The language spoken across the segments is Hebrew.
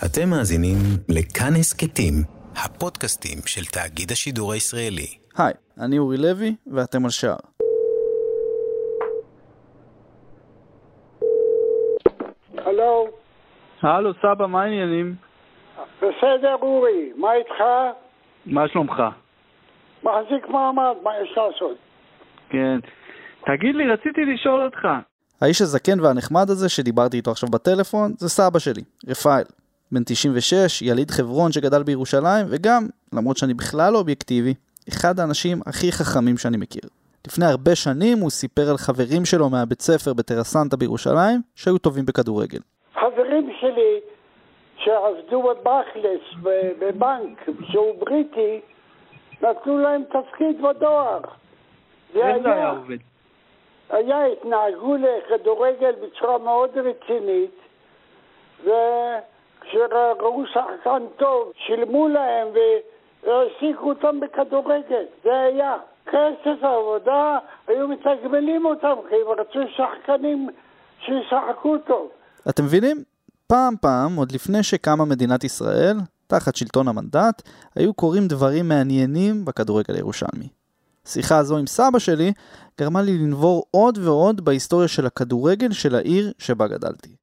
אתם מאזינים לכאן הסכתים, הפודקאסטים של תאגיד השידור הישראלי. היי, אני אורי לוי, ואתם על שער. הלו, הלו, סבא, מה העניינים? בסדר אורי, מה איתך? מה שלומך? מחזיק מעמד, מה יש לעשות? כן. תגיד לי, רציתי לשאול אותך. האיש הזקן והנחמד הזה שדיברתי איתו עכשיו בטלפון, זה סבא שלי, רפאל. בן 96, יליד חברון שגדל בירושלים, וגם, למרות שאני בכלל לא אובייקטיבי, אחד האנשים הכי חכמים שאני מכיר. לפני הרבה שנים הוא סיפר על חברים שלו מהבית ספר בטרסנטה בירושלים, שהיו טובים בכדורגל. חברים שלי שעבדו בבכלס, ב- בבנק, שהוא בריטי, נתנו להם תפקיד בדואר. זה היה, עובד? היה, התנהגו לכדורגל בצורה מאוד רצינית, וכשראו שחקן טוב, שילמו להם והעסיקו אותם בכדורגל, זה היה. כסף עבודה, היו מתגמלים אותם, כי הם רצו שחקנים שישחקו טוב. אתם מבינים? פעם פעם, עוד לפני שקמה מדינת ישראל, תחת שלטון המנדט, היו קורים דברים מעניינים בכדורגל הירושלמי. שיחה הזו עם סבא שלי גרמה לי לנבור עוד ועוד בהיסטוריה של הכדורגל של העיר שבה גדלתי.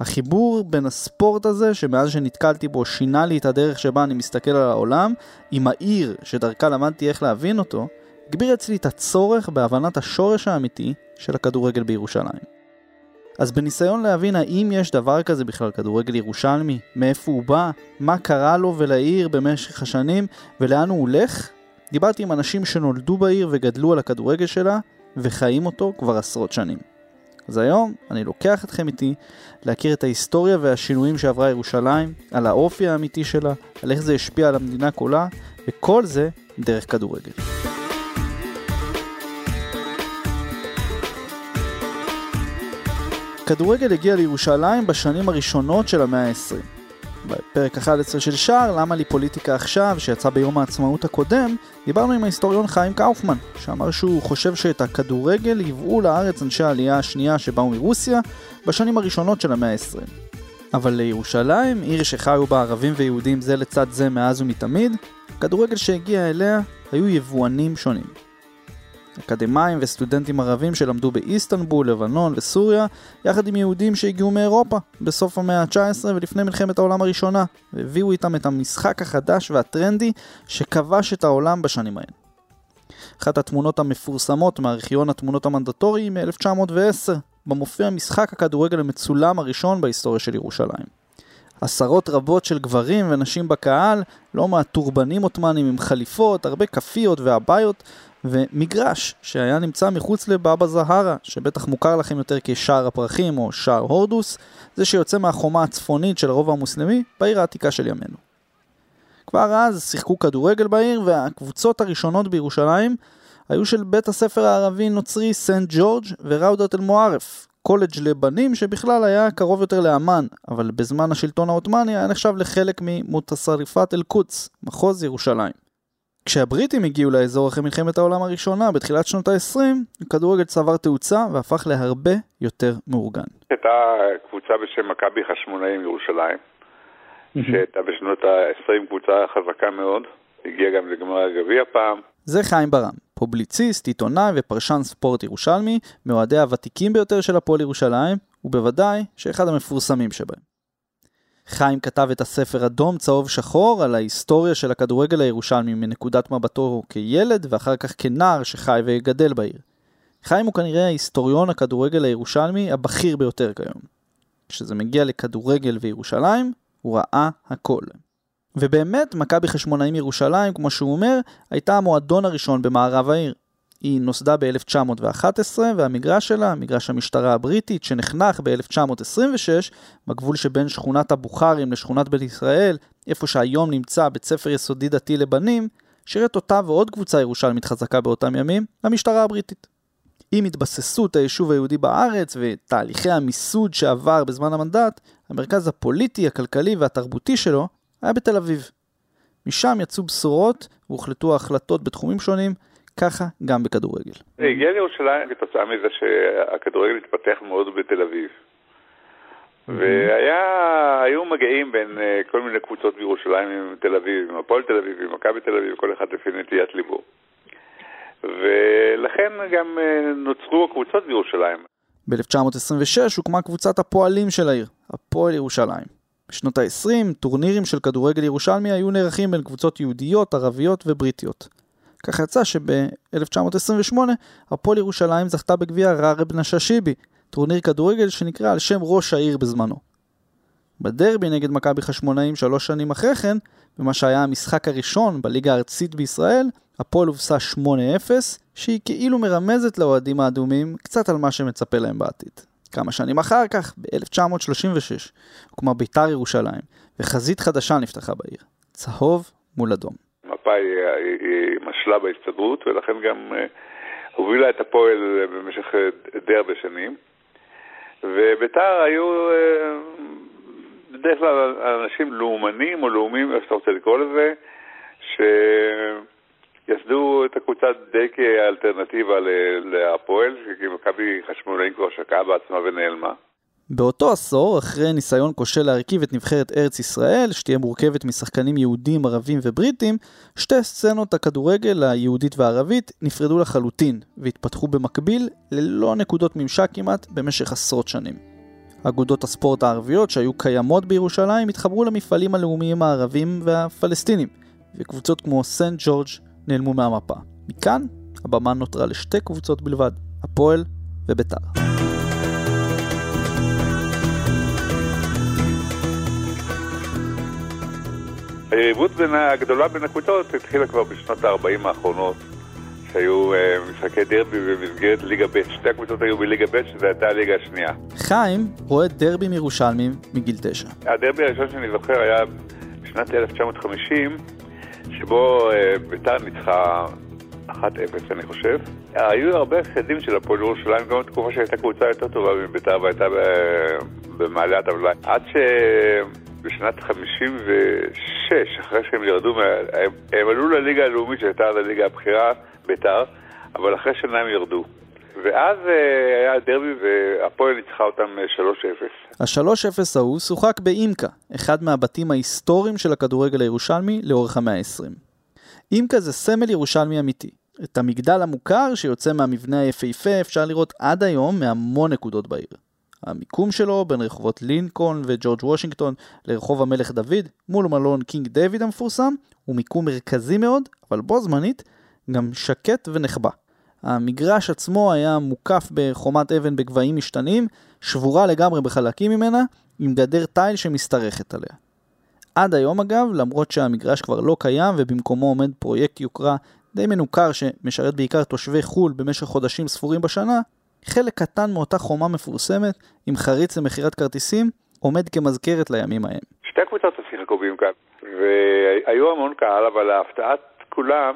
החיבור בין הספורט הזה, שמאז שנתקלתי בו שינה לי את הדרך שבה אני מסתכל על העולם, עם העיר שדרכה למדתי איך להבין אותו, הגביר אצלי את הצורך בהבנת השורש האמיתי של הכדורגל בירושלים. אז בניסיון להבין האם יש דבר כזה בכלל כדורגל ירושלמי, מאיפה הוא בא, מה קרה לו ולעיר במשך השנים ולאן הוא הולך, דיברתי עם אנשים שנולדו בעיר וגדלו על הכדורגל שלה וחיים אותו כבר עשרות שנים. אז היום אני לוקח אתכם איתי להכיר את ההיסטוריה והשינויים שעברה ירושלים, על האופי האמיתי שלה, על איך זה השפיע על המדינה כולה, וכל זה דרך כדורגל. כדורגל הגיע לירושלים בשנים הראשונות של המאה ה-20. בפרק 11 של שער, למה לי פוליטיקה עכשיו, שיצא ביום העצמאות הקודם, דיברנו עם ההיסטוריון חיים קאופמן, שאמר שהוא חושב שאת הכדורגל ייבאו לארץ אנשי העלייה השנייה שבאו מרוסיה בשנים הראשונות של המאה ה-20. אבל לירושלים, עיר שחיו בה ערבים ויהודים זה לצד זה מאז ומתמיד, הכדורגל שהגיע אליה היו יבואנים שונים. אקדמאים וסטודנטים ערבים שלמדו באיסטנבול, לבנון וסוריה, יחד עם יהודים שהגיעו מאירופה בסוף המאה ה-19 ולפני מלחמת העולם הראשונה, והביאו איתם את המשחק החדש והטרנדי שכבש את העולם בשנים ההן. אחת התמונות המפורסמות מארכיון התמונות המנדטורי היא מ-1910, בה מופיע משחק הכדורגל המצולם הראשון בהיסטוריה של ירושלים. עשרות רבות של גברים ונשים בקהל, לא מעט טורבנים עות'מאנים עם חליפות, הרבה כאפיות ואביות, ומגרש שהיה נמצא מחוץ לבאבא זהרה, שבטח מוכר לכם יותר כשער הפרחים או שער הורדוס, זה שיוצא מהחומה הצפונית של הרובע המוסלמי בעיר העתיקה של ימינו. כבר אז שיחקו כדורגל בעיר והקבוצות הראשונות בירושלים היו של בית הספר הערבי-נוצרי סנט ג'ורג' וראודת אל-מוערף, קולג' לבנים שבכלל היה קרוב יותר לאמן, אבל בזמן השלטון העות'מאני היה נחשב לחלק ממוטסריפת אל-קודס, מחוז ירושלים. כשהבריטים הגיעו לאזור אחרי מלחמת העולם הראשונה, בתחילת שנות ה-20, הכדורגל צבר תאוצה והפך להרבה יותר מאורגן. הייתה קבוצה בשם מכבי חשמונאים ירושלים, שהייתה בשנות ה-20 קבוצה חזקה מאוד, הגיעה גם לגמר הגביע פעם. זה חיים ברם, פובליציסט, עיתונאי ופרשן ספורט ירושלמי, מאוהדי הוותיקים ביותר של הפועל ירושלים, ובוודאי שאחד המפורסמים שבהם. חיים כתב את הספר אדום, צהוב, שחור על ההיסטוריה של הכדורגל הירושלמי מנקודת מבטו כילד ואחר כך כנער שחי וגדל בעיר. חיים הוא כנראה ההיסטוריון הכדורגל הירושלמי הבכיר ביותר כיום. כשזה מגיע לכדורגל וירושלים, הוא ראה הכל. ובאמת, מכבי חשמונאים ירושלים, כמו שהוא אומר, הייתה המועדון הראשון במערב העיר. היא נוסדה ב-1911 והמגרש שלה, מגרש המשטרה הבריטית, שנחנך ב-1926 בגבול שבין שכונת הבוכרים לשכונת בית ישראל, איפה שהיום נמצא בית ספר יסודי דתי לבנים, שירת אותה ועוד קבוצה ירושלמית חזקה באותם ימים, המשטרה הבריטית. עם התבססות היישוב היהודי בארץ ותהליכי המיסוד שעבר בזמן המנדט, המרכז הפוליטי, הכלכלי והתרבותי שלו היה בתל אביב. משם יצאו בשורות והוחלטו החלטות בתחומים שונים, ככה גם בכדורגל. הגיע לירושלים כתוצאה מזה שהכדורגל התפתח מאוד בתל אביב. והיו מגעים בין uh, כל מיני קבוצות בירושלים עם תל אביב, עם הפועל תל אביב, עם מכבי תל אביב, כל אחד לפי נטיית ליבו. ולכן גם uh, נוצרו הקבוצות בירושלים. ב-1926 הוקמה קבוצת הפועלים של העיר, הפועל ירושלים. בשנות ה-20 טורנירים של כדורגל ירושלמי היו נערכים בין קבוצות יהודיות, ערביות ובריטיות. כך יצא שב-1928 הפועל ירושלים זכתה בגביע רארב נשאשיבי, טורניר כדורגל שנקרא על שם ראש העיר בזמנו. בדרבי נגד מכבי חשמונאים שלוש שנים אחרי כן, במה שהיה המשחק הראשון בליגה הארצית בישראל, הפועל הובסה 8-0, שהיא כאילו מרמזת לאוהדים האדומים קצת על מה שמצפה להם בעתיד. כמה שנים אחר כך, ב-1936, הוקמה בית"ר ירושלים, וחזית חדשה נפתחה בעיר, צהוב מול אדום. מפא"י היא משלה בהסתדרות, ולכן גם אה, הובילה את הפועל במשך אה, די הרבה שנים. ובית"ר היו אה, בדרך כלל אנשים לאומנים או לאומיים, איך שאתה רוצה לקרוא לזה, שיסדו את הקבוצה די כאלטרנטיבה להפועל, כי מכבי חשמונאים כבר שקעה בעצמה ונעלמה. באותו עשור, אחרי ניסיון כושל להרכיב את נבחרת ארץ ישראל, שתהיה מורכבת משחקנים יהודים, ערבים ובריטים, שתי סצנות הכדורגל היהודית והערבית נפרדו לחלוטין, והתפתחו במקביל, ללא נקודות ממשק כמעט, במשך עשרות שנים. אגודות הספורט הערביות שהיו קיימות בירושלים התחברו למפעלים הלאומיים הערבים והפלסטינים, וקבוצות כמו סנט ג'ורג' נעלמו מהמפה. מכאן, הבמה נותרה לשתי קבוצות בלבד, הפועל ובית"ר. היריבות הגדולה בין הקבוצות התחילה כבר בשנות ה-40 האחרונות, שהיו uh, משחקי דרבי במסגרת ליגה ב'. שתי הקבוצות היו בליגה ב', שזו הייתה הליגה השנייה. חיים רואה דרבים ירושלמים מגיל תשע. הדרבי הראשון שאני זוכר היה בשנת 1950, שבו uh, ביתר ניצחה 1-0 אני חושב. היו הרבה הפסדים של הפועל ירושלים, גם בתקופה שהייתה קבוצה יותר טובה מביתר והייתה במעלה הטבלה. עד ש... בשנת 56, אחרי שהם ירדו, הם, הם עלו לליגה הלאומית שהייתה אז הליגה הבכירה, בית"ר, אבל אחרי שנה הם ירדו. ואז uh, היה דרבי והפועל ניצחה אותם 3-0. ה-3-0 ההוא שוחק באימקה, אחד מהבתים ההיסטוריים של הכדורגל הירושלמי לאורך המאה ה-20. אימקה זה סמל ירושלמי אמיתי. את המגדל המוכר שיוצא מהמבנה היפהפה אפשר לראות עד היום מהמון נקודות בעיר. המיקום שלו בין רחובות לינקולן וג'ורג' וושינגטון לרחוב המלך דוד, מול מלון קינג דיוויד המפורסם, הוא מיקום מרכזי מאוד, אבל בו זמנית גם שקט ונחבא. המגרש עצמו היה מוקף בחומת אבן בגבהים משתנים, שבורה לגמרי בחלקים ממנה, עם גדר תיל שמשתרכת עליה. עד היום אגב, למרות שהמגרש כבר לא קיים ובמקומו עומד פרויקט יוקרה די מנוכר שמשרת בעיקר תושבי חו"ל במשך חודשים ספורים בשנה, חלק קטן מאותה חומה מפורסמת עם חריץ למכירת כרטיסים עומד כמזכרת לימים ההם. שתי קבוצות שיחקו כאן, והיו המון קהל, אבל להפתעת כולם,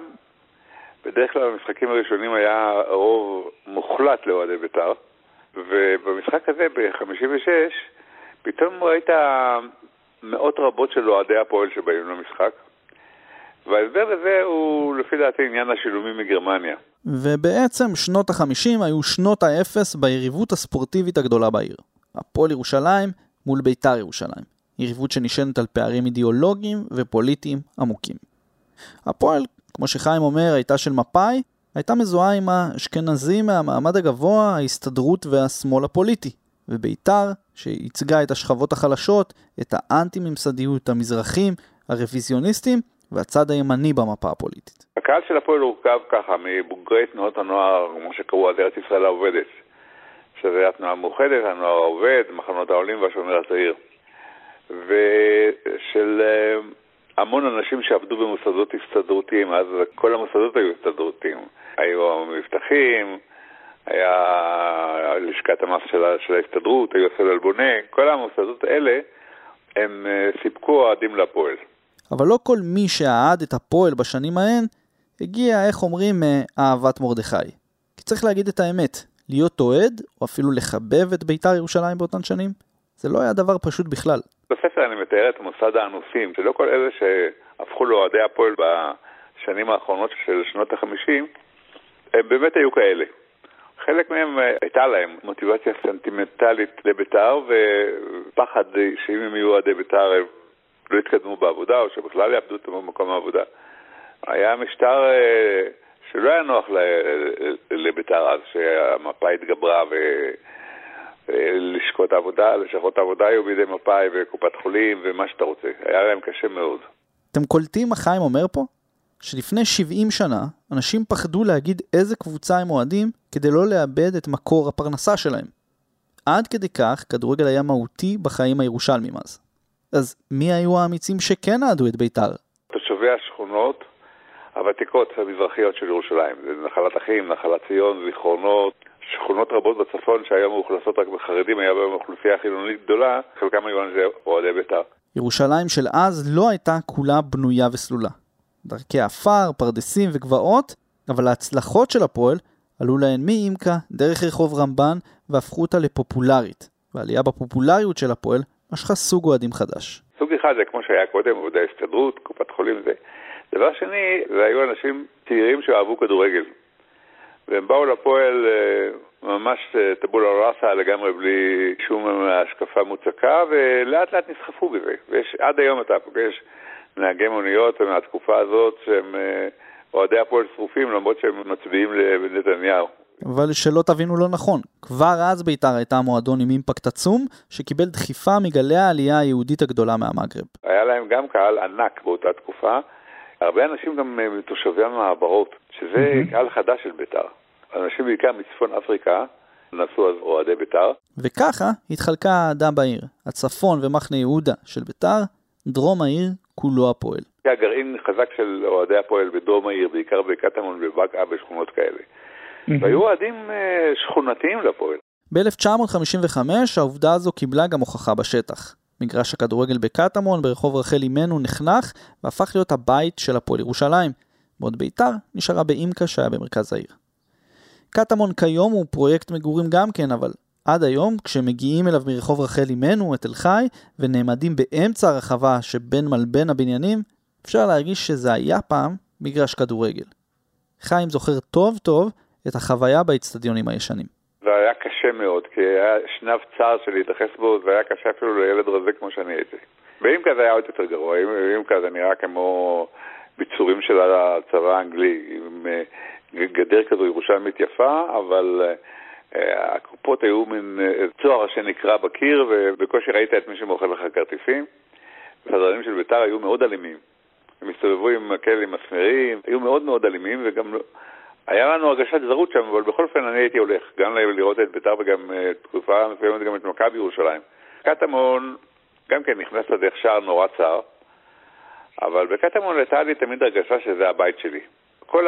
בדרך כלל במשחקים הראשונים היה רוב מוחלט לאוהדי בית"ר, ובמשחק הזה, ב-56, פתאום ראית מאות רבות של אוהדי הפועל שבאים למשחק, וההסבר לזה הוא לפי דעתי עניין השילומים מגרמניה. ובעצם שנות החמישים היו שנות האפס ביריבות הספורטיבית הגדולה בעיר. הפועל ירושלים מול בית"ר ירושלים. יריבות שנשענת על פערים אידיאולוגיים ופוליטיים עמוקים. הפועל, כמו שחיים אומר, הייתה של מפא"י, הייתה מזוהה עם האשכנזים מהמעמד הגבוה, ההסתדרות והשמאל הפוליטי. ובית"ר, שייצגה את השכבות החלשות, את האנטי-ממסדיות, המזרחים, הרוויזיוניסטים, והצד הימני במפה הפוליטית. הקהל של הפועל הורכב ככה מבוגרי תנועות הנוער, כמו שקראו אז ארץ ישראל העובדת, שזה התנועה המאוחדת, הנוער העובד, מחנות העולים והשומר הצעיר. ושל אה, המון אנשים שעבדו במוסדות הסתדרותיים, אז כל המוסדות היו הסתדרותיים. היו המבטחים, היה לשכת המס של, ההסתדרות, היו הסלל בונה, כל המוסדות האלה הם אה, סיפקו אוהדים לפועל. אבל לא כל מי שאהד את הפועל בשנים ההן, הגיע, איך אומרים, מאהבת מרדכי. כי צריך להגיד את האמת, להיות אוהד, או אפילו לחבב את בית"ר ירושלים באותן שנים, זה לא היה דבר פשוט בכלל. בספר אני מתאר את מוסד האנוסים, שלא כל אלה שהפכו לאוהדי הפועל בשנים האחרונות של שנות ה-50, הם באמת היו כאלה. חלק מהם אה, הייתה להם מוטיבציה סנטימנטלית לבית"ר ופחד שאם הם יהיו אוהדי בית"ר לא יתקדמו בעבודה או שבכלל יאבדו את מקום העבודה. היה משטר אה, שלא היה נוח לבית"ר אז, שהמפה התגברה ולשכות העבודה, לשכות העבודה היו בידי מפא"י וקופת חולים ומה שאתה רוצה. היה להם קשה מאוד. אתם קולטים מה חיים אומר פה? שלפני 70 שנה אנשים פחדו להגיד איזה קבוצה הם אוהדים כדי לא לאבד את מקור הפרנסה שלהם. עד כדי כך כדורגל היה מהותי בחיים הירושלמים אז. אז מי היו האמיצים שכן אהדו את בית"ר? תושבי השכונות הוותיקות המזרחיות של ירושלים. זה נחלת אחים, נחלת ציון, זיכרונות, שכונות רבות בצפון שהיום מאוכלסות רק בחרדים, היה בהם אוכלוסייה חילונית גדולה, חלקם היו אנשי אוהדי בית"ר. ירושלים של אז לא הייתה כולה בנויה וסלולה. דרכי עפר, פרדסים וגבעות, אבל ההצלחות של הפועל עלו להן מאימקה, דרך רחוב רמב"ן, והפכו אותה לפופולרית. ועלייה בפופולריות של הפועל משכה סוג אוהדים חדש. סוג אחד זה כמו שהיה קודם, עובדי ההסתדרות, קופת חולים זה. דבר שני, זה היו אנשים צעירים שאהבו כדורגל. והם באו לפועל אה, ממש אה, טבולה ראסה לגמרי בלי שום השקפה מוצקה, ולאט לאט נסחפו בזה. ועד היום אתה פוגש נהגי מוניות מהתקופה הזאת שהם אה, אוהדי הפועל שרופים למרות שהם מצביעים לנתניהו. אבל שלא תבינו לא נכון, כבר אז בית"ר הייתה מועדון עם אימפקט עצום, שקיבל דחיפה מגלי העלייה היהודית הגדולה מהמגרב. היה להם גם קהל ענק באותה תקופה, הרבה אנשים גם מתושבי המעברות, שזה mm-hmm. קהל חדש של בית"ר. אנשים בעיקר מצפון אפריקה, נסעו אז אוהדי בית"ר. וככה התחלקה האהדה בעיר, הצפון ומחנה יהודה של בית"ר, דרום העיר כולו הפועל. היה גרעין חזק של אוהדי הפועל בדרום העיר, בעיקר בקטמון ובקעה בשכונות כאלה. והיו אוהדים אה, שכונתיים לפועל. ב-1955 העובדה הזו קיבלה גם הוכחה בשטח. מגרש הכדורגל בקטמון ברחוב רחל אימנו נחנך והפך להיות הבית של הפועל ירושלים, בעוד ביתר נשארה באימקה שהיה במרכז העיר. קטמון כיום הוא פרויקט מגורים גם כן, אבל עד היום, כשמגיעים אליו מרחוב רחל אימנו, את תל חי, ונעמדים באמצע הרחבה שבין מלבין הבניינים, אפשר להרגיש שזה היה פעם מגרש כדורגל. חיים זוכר טוב טוב את החוויה באצטדיונים הישנים. זה היה קשה מאוד, כי היה שנב צר של להתייחס בו, זה היה קשה אפילו לילד רזה כמו שאני הייתי. ואם כזה היה עוד יותר גרוע, אם כזה נראה כמו ביצורים של הצבא האנגלי, עם אה, גדר כזו ירושלמית יפה, אבל אה, הקופות היו מין אה, צוהר שנקרע בקיר, ובקושי ראית את מי שמוכר לך כרטיסים. הסדרנים של בית"ר היו מאוד אלימים. הם הסתובבו עם מקל עם מסמרים, היו מאוד מאוד אלימים, וגם היה לנו הרגשת זרות שם, אבל בכל אופן אני הייתי הולך, גם לראות את בית"ר וגם uh, תקופה מסוימת גם את מכבי ירושלים. קטמון גם כן נכנס לדרך שער נורא צר, אבל בקטמון הייתה לי תמיד הרגשה שזה הבית שלי. כל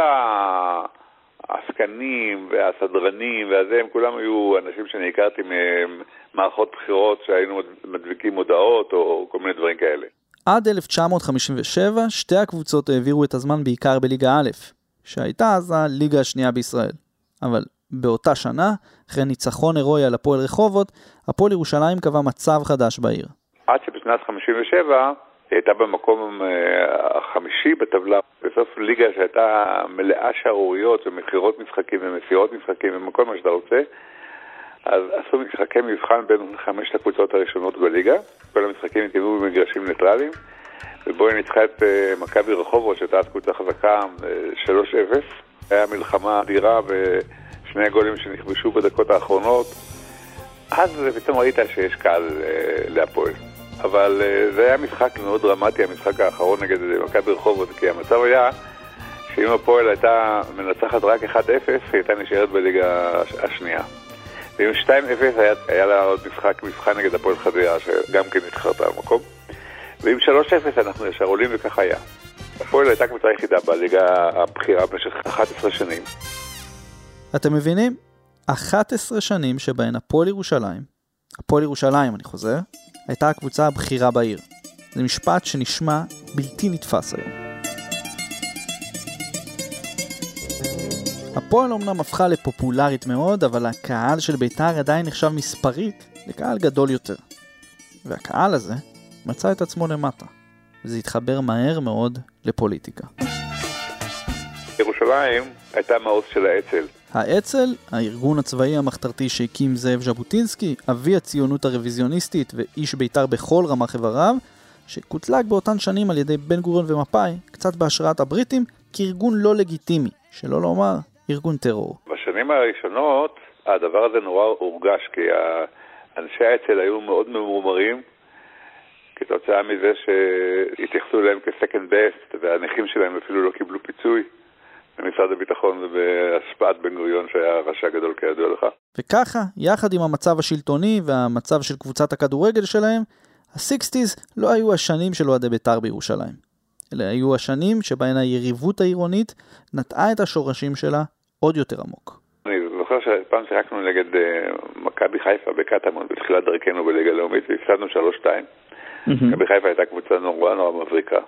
העסקנים והסדרנים והזה, הם כולם היו אנשים שאני הכרתי ממערכות בחירות שהיינו מדביקים מודעות או כל מיני דברים כאלה. עד 1957 שתי הקבוצות העבירו את הזמן בעיקר בליגה א'. שהייתה אז הליגה השנייה בישראל. אבל באותה שנה, אחרי ניצחון הירואי על הפועל רחובות, הפועל ירושלים קבע מצב חדש בעיר. עד שבשנת 57' היא הייתה במקום אה, החמישי בטבלה, בסוף ליגה שהייתה מלאה שערוריות ומכירות משחקים ומסירות משחקים וכל מה שאתה רוצה, אז עשו משחקי מבחן בין חמשת הקבוצות הראשונות בליגה, כל המשחקים התקיימו במגרשים ניטרליים. ובו היא ניצחה את אה, מכבי רחובות, שהייתה אז קבוצה חזקה, 3-0. אה, היה מלחמה אדירה ושני הגולים שנכבשו בדקות האחרונות. אז פתאום ראית שיש קהל אה, להפועל. אבל זה היה משחק מאוד דרמטי, המשחק האחרון נגד מכבי רחובות, כי המצב היה שאם הפועל הייתה מנצחת רק 1-0, היא הייתה נשארת בליגה השנייה. ואם 2-0 היה, היה לה עוד משחק מבחן נגד הפועל חדרה, שגם כן התחרתה במקום. ועם 3-0 אנחנו ישר עולים וכך היה. הפועל הייתה קבוצה יחידה בליגה הבכירה במשך 11 שנים. אתם מבינים? 11 שנים שבהן הפועל ירושלים, הפועל ירושלים אני חוזר, הייתה הקבוצה הבכירה בעיר. זה משפט שנשמע בלתי נתפס היום. הפועל אמנם הפכה לפופולרית מאוד, אבל הקהל של בית"ר עדיין נחשב מספרית לקהל גדול יותר. והקהל הזה מצא את עצמו למטה, וזה התחבר מהר מאוד לפוליטיקה. ירושלים הייתה מעוז של האצ"ל. האצ"ל, הארגון הצבאי המחתרתי שהקים זאב ז'בוטינסקי, אבי הציונות הרוויזיוניסטית ואיש בית"ר בכל רמ"ח איבריו, שקוטלג באותן שנים על ידי בן גוריון ומפא"י, קצת בהשראת הבריטים, כארגון לא לגיטימי, שלא לומר ארגון טרור. בשנים הראשונות הדבר הזה נורא הורגש, כי אנשי האצ"ל היו מאוד ממורמרים, כתוצאה מזה שהתייחסו אליהם כ-second best, והנכים שלהם אפילו לא קיבלו פיצוי. במשרד הביטחון ובהשפעת בן גוריון שהיה רשע גדול כידוע לך. וככה, יחד עם המצב השלטוני והמצב של קבוצת הכדורגל שלהם, הסיקסטיז לא היו השנים של אוהדי בית"ר בירושלים. אלה היו השנים שבהן היריבות העירונית נטעה את השורשים שלה עוד יותר עמוק. אני זוכר שפעם שיחקנו נגד uh, מכבי חיפה בקטמון בתחילת דרכנו בליגה לאומית והפסדנו 3-2. מכבי חיפה הייתה קבוצה נורא נורא מבריקה.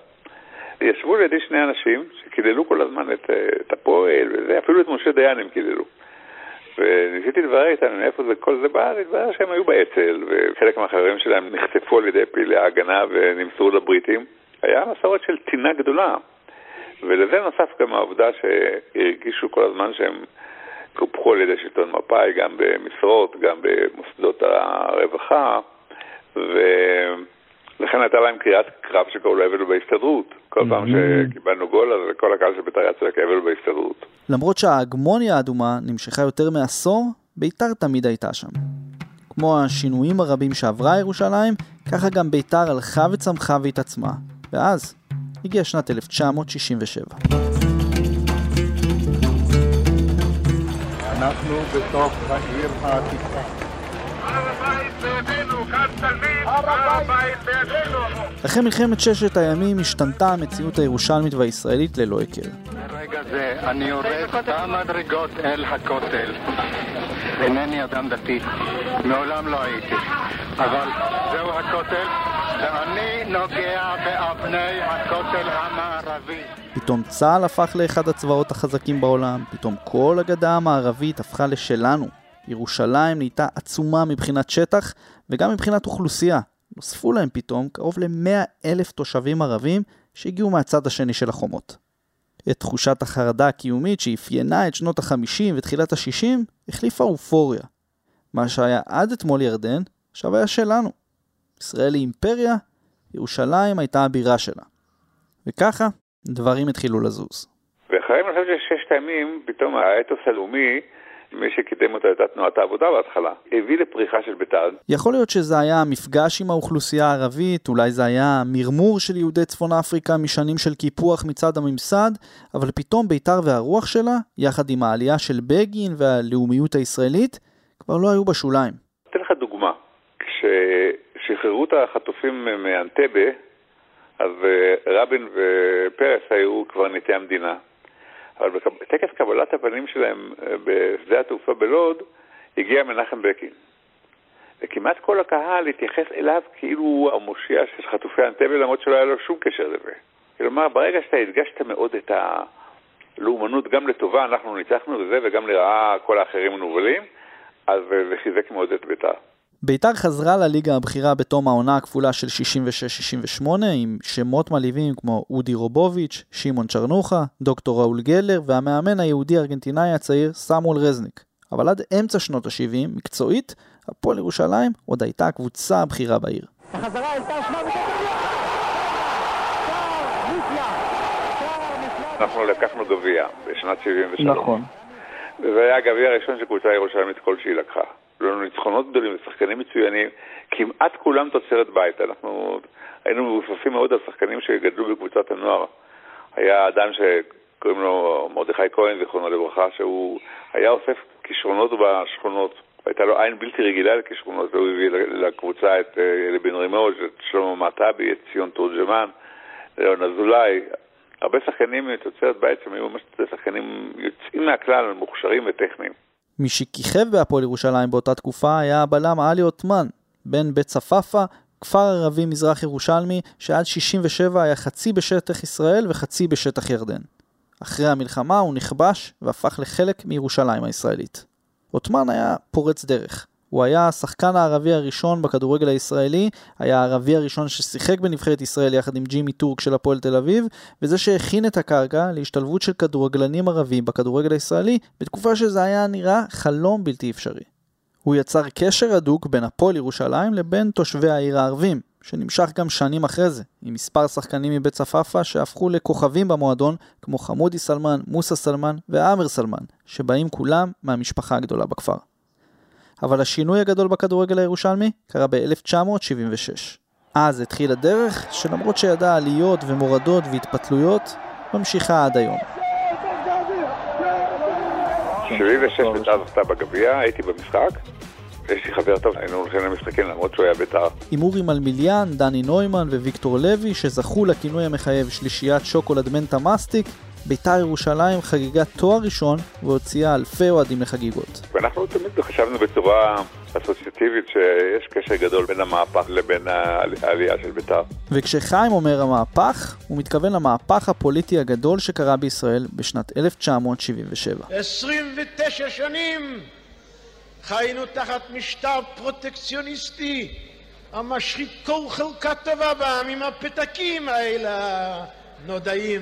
ישבו לידי שני אנשים שקיללו כל הזמן את, אה, את הפועל, וזה, אפילו את משה דיין הם קיללו. וניסיתי לברר איתם מאיפה זה, כל זה בא, התברר שהם היו באצ"ל, וחלק מהחברים שלהם נחטפו על ידי פעילי ההגנה ונמסרו לבריטים. היה מסורת של טינה גדולה. ולזה נוסף גם העובדה שהרגישו כל הזמן שהם קופחו על ידי שלטון מפא"י, גם במשרות, גם במוסדות הרווחה, ולכן הייתה להם קריאת קרב שקראו לו אבל בהסתדרות. כל פעם שקיבלנו גול, אז כל הקהל של בית"ר יצא לקבל בהסתדרות. למרות שההגמוניה האדומה נמשכה יותר מעשור, בית"ר תמיד הייתה שם. כמו השינויים הרבים שעברה ירושלים, ככה גם בית"ר הלכה וצמחה והתעצמה. ואז הגיעה שנת 1967. אנחנו בתוך העיר העתיקה. אחרי מלחמת ששת הימים השתנתה המציאות הירושלמית והישראלית ללא היכר. ברגע זה אני יורד במדרגות אל הכותל. אינני אדם דתי, מעולם לא הייתי, אבל זהו הכותל, ואני נוגע באבני הכותל המערבי. פתאום צה"ל הפך לאחד הצבאות החזקים בעולם, פתאום כל הגדה המערבית הפכה לשלנו. ירושלים נהייתה עצומה מבחינת שטח וגם מבחינת אוכלוסייה. נוספו להם פתאום קרוב ל-100 אלף תושבים ערבים שהגיעו מהצד השני של החומות. את תחושת החרדה הקיומית שאפיינה את שנות ה-50 ותחילת ה-60 החליפה אופוריה. מה שהיה עד אתמול ירדן, עכשיו היה שלנו. ישראל היא אימפריה, ירושלים הייתה הבירה שלה. וככה דברים התחילו לזוז. ואחרי מלחמת ששת הימים, פתאום האתוס הלאומי מי שקידם אותה הייתה תנועת העבודה בהתחלה, הביא לפריחה של בית"ר. יכול להיות שזה היה מפגש עם האוכלוסייה הערבית, אולי זה היה מרמור של יהודי צפון אפריקה משנים של קיפוח מצד הממסד, אבל פתאום בית"ר והרוח שלה, יחד עם העלייה של בגין והלאומיות הישראלית, כבר לא היו בשוליים. אתן לך דוגמה. כששחררו את החטופים מאנטבה, אז אה, רבין ופרס היו קברניטי המדינה. אבל בטקס קבלת הפנים שלהם אה, בשדה התעופה בלוד, הגיע מנחם בקין. וכמעט כל הקהל התייחס אליו כאילו הוא המושיע של חטופי אנטבה, למרות שלא היה לו שום קשר לזה. כלומר, ברגע שאתה הדגשת מאוד את הלאומנות, גם לטובה אנחנו ניצחנו וזה, וגם לרעה כל האחרים מנוולים, אז אה, זה חיזק מאוד את בית"ר. ביתר חזרה לליגה הבכירה בתום העונה הכפולה של 66-68 עם שמות מלהיבים כמו אודי רובוביץ', שמעון צ'רנוחה, דוקטור ראול גלר והמאמן היהודי-ארגנטינאי הצעיר סמואל רזניק. אבל עד אמצע שנות ה-70, מקצועית, הפועל ירושלים עוד הייתה הקבוצה הבכירה בעיר. החזרה הייתה אנחנו לקחנו גביע בשנת 73. נכון. וזה היה הגביע הראשון של קבוצה ירושלמית כלשהי לקחה. לנו ניצחונות גדולים ושחקנים מצוינים, כמעט כולם תוצרת בית. אנחנו היינו מבוססים מאוד על שחקנים שגדלו בקבוצת הנוער. היה אדם שקוראים לו מרדכי כהן, זיכרונו לברכה, שהוא היה אוסף כישרונות בשכונות. הייתה לו עין בלתי רגילה לכישרונות, והוא הביא לקבוצה את אלי בן רימוז', את שלמה מעטבי, את ציון תורג'מן, ליאון אזולאי. הרבה שחקנים מתוצרת בית שהם היו ממש שחקנים יוצאים מהכלל, מוכשרים וטכניים. מי שכיכב בהפועל ירושלים באותה תקופה היה הבלם עלי עותמן, בן בית צפאפא, כפר ערבי מזרח ירושלמי, שעד 67 היה חצי בשטח ישראל וחצי בשטח ירדן. אחרי המלחמה הוא נכבש והפך לחלק מירושלים הישראלית. עותמן היה פורץ דרך. הוא היה השחקן הערבי הראשון בכדורגל הישראלי, היה הערבי הראשון ששיחק בנבחרת ישראל יחד עם ג'ימי טורק של הפועל תל אביב, וזה שהכין את הקרקע להשתלבות של כדורגלנים ערבים בכדורגל הישראלי, בתקופה שזה היה נראה חלום בלתי אפשרי. הוא יצר קשר הדוק בין הפועל ירושלים לבין תושבי העיר הערבים, שנמשך גם שנים אחרי זה, עם מספר שחקנים מבית צפאפא שהפכו לכוכבים במועדון, כמו חמודי סלמן, מוסא סלמן ועמר סלמן, שבאים כולם מהמשפחה הגדולה בכפר. אבל השינוי הגדול בכדורגל הירושלמי קרה ב-1976. אז התחיל הדרך, שלמרות שידעה עליות ומורדות והתפתלויות, ממשיכה עד היום. 76 בית"ר זכתה בגביע, הייתי במשחק. יש לי חבר טוב, היינו הולכים למשחקים למרות שהוא היה בית"ר. עם אורי מלמיליאן, דני נוימן וויקטור לוי, שזכו לכינוי המחייב שלישיית שוקולד מנטה מסטיק, בית"ר ירושלים חגגה תואר ראשון והוציאה אלפי אוהדים לחגיגות. ואנחנו תמיד חשבנו בצורה אסוציאטיבית שיש קשר גדול בין המהפך לבין העלייה של בית"ר. וכשחיים אומר המהפך, הוא מתכוון למהפך הפוליטי הגדול שקרה בישראל בשנת 1977. 29 שנים חיינו תחת משטר פרוטקציוניסטי המשחית כל חלקה טובה בעמים הפתקים האלה הנודעים.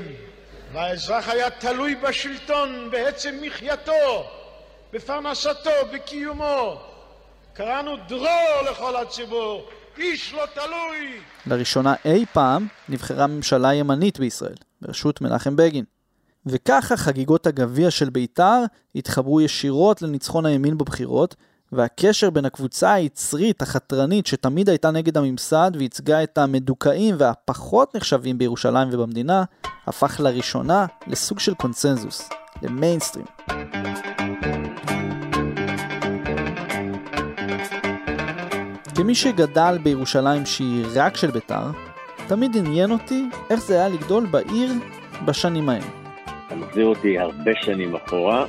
והאזרח היה תלוי בשלטון בעצם מחייתו, בפרנסתו, בקיומו. קראנו דרור לכל הציבור, איש לא תלוי. לראשונה אי פעם נבחרה ממשלה ימנית בישראל, בראשות מנחם בגין. וככה חגיגות הגביע של בית"ר התחברו ישירות לניצחון הימין בבחירות, והקשר בין הקבוצה היצרית, החתרנית, שתמיד הייתה נגד הממסד וייצגה את המדוכאים והפחות נחשבים בירושלים ובמדינה, הפך לראשונה לסוג של קונצנזוס, למיינסטרים. כמי שגדל בירושלים שהיא רק של בית"ר, תמיד עניין אותי איך זה היה לגדול בעיר בשנים ההם. אתה מחזיר אותי הרבה שנים אחורה,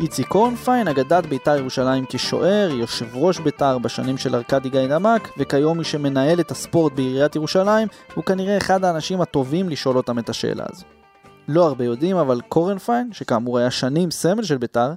איציק קורנפיין, אגדת בית"ר ירושלים כשוער, יושב ראש בית"ר בשנים של ארכדי גיא דמק, וכיום מי שמנהל את הספורט בעיריית ירושלים, הוא כנראה אחד האנשים הטובים לשאול אותם את השאלה הזו. לא הרבה יודעים, אבל קורנפיין, שכאמור היה שנים סמל של בית"ר,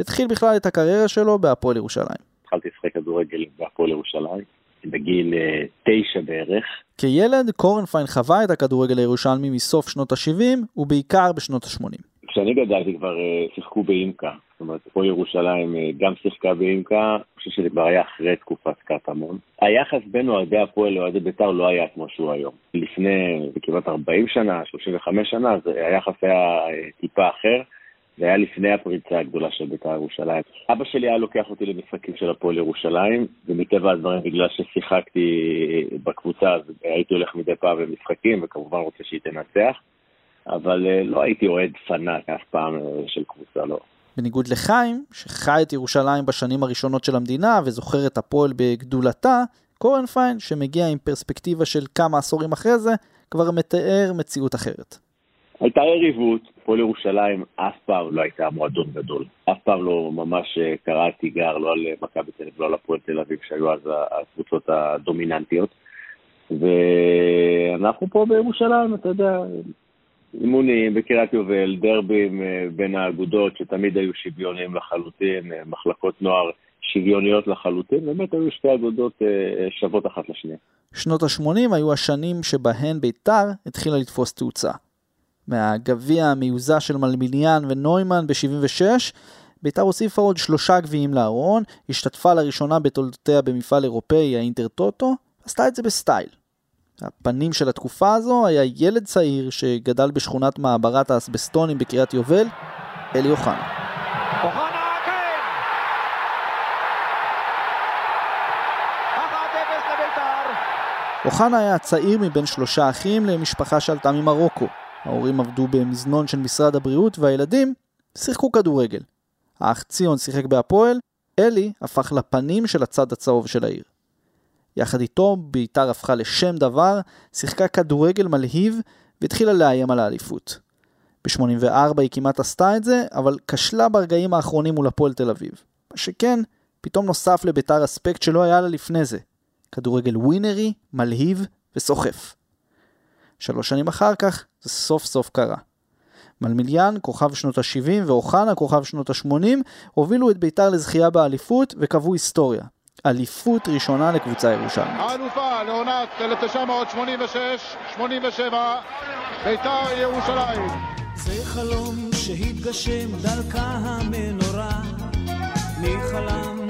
התחיל בכלל את הקריירה שלו בהפועל ירושלים. התחלתי לשחק כדורגל בהפועל ירושלים, בגיל uh, תשע בערך. כילד, קורנפיין חווה את הכדורגל הירושלמי מסוף שנות ה-70, ובעיקר בשנות ה-80. כשאני גדלתי כבר uh, שיחקו באימקה, זאת אומרת, פה ירושלים uh, גם שיחקה באימקה, אני חושב שזה כבר היה אחרי תקופת קטמון. היחס בין אוהדי הפועל לאוהדי בית"ר לא היה כמו שהוא היום. לפני כמעט 40 שנה, 35 שנה, היחס היה טיפה אחר. זה היה לפני הפריצה הגדולה של בית"ר ירושלים. אבא שלי היה לוקח אותי למשחקים של הפועל ירושלים, ומטבע הדברים, בגלל ששיחקתי בקבוצה, אז הייתי הולך מדי פעם למשחקים, וכמובן רוצה שהיא תנצח. אבל אה, לא הייתי אוהד פנאט אף פעם אה, של קבוצה, לא. בניגוד לחיים, שחי את ירושלים בשנים הראשונות של המדינה וזוכר את הפועל בגדולתה, קורנפיין, שמגיע עם פרספקטיבה של כמה עשורים אחרי זה, כבר מתאר מציאות אחרת. הייתה יריבות, הפועל ירושלים אף פעם לא הייתה מועדון גדול. אף פעם לא ממש אה, קרא תיגר, לא על מכבי תל אביב, לא על הפועל תל אביב, שהיו אז הקבוצות הדומיננטיות. ואנחנו פה בירושלים, אתה יודע, אימונים בקריית יובל, דרבים אה, בין האגודות שתמיד היו שוויוניים לחלוטין, אה, מחלקות נוער שוויוניות לחלוטין, באמת היו שתי אגודות אה, שוות אחת לשנייה. שנות ה-80 היו השנים שבהן בית"ר התחילה לתפוס תאוצה. מהגביע המיוזע של מלמיליאן ונוימן ב-76, בית"ר הוסיפה עוד שלושה גביעים לארון, השתתפה לראשונה בתולדותיה במפעל אירופאי, האינטר טוטו, עשתה את זה בסטייל. הפנים של התקופה הזו היה ילד צעיר שגדל בשכונת מעברת האסבסטונים בקריית יובל, אלי אוחנה. כן! אוחנה היה הצעיר מבין שלושה אחים למשפחה שעלתה ממרוקו. ההורים עבדו במזנון של משרד הבריאות והילדים שיחקו כדורגל. האח ציון שיחק בהפועל, אלי הפך לפנים של הצד הצהוב של העיר. יחד איתו בית"ר הפכה לשם דבר, שיחקה כדורגל מלהיב והתחילה לאיים על האליפות. ב-84 היא כמעט עשתה את זה, אבל כשלה ברגעים האחרונים מול הפועל תל אביב. מה שכן, פתאום נוסף לבית"ר אספקט שלא היה לה לפני זה. כדורגל ווינרי, מלהיב וסוחף. שלוש שנים אחר כך, זה סוף סוף קרה. מלמיליאן, כוכב שנות ה-70, ואוחנה, כוכב שנות ה-80, הובילו את בית"ר לזכייה באליפות וקבעו היסטוריה. אליפות ראשונה לקבוצה ירושלמית. האלופה לעונת 1986-87, בית"ר ירושלים. זה חלום שהתגשם דלקה המנורה, מי חלם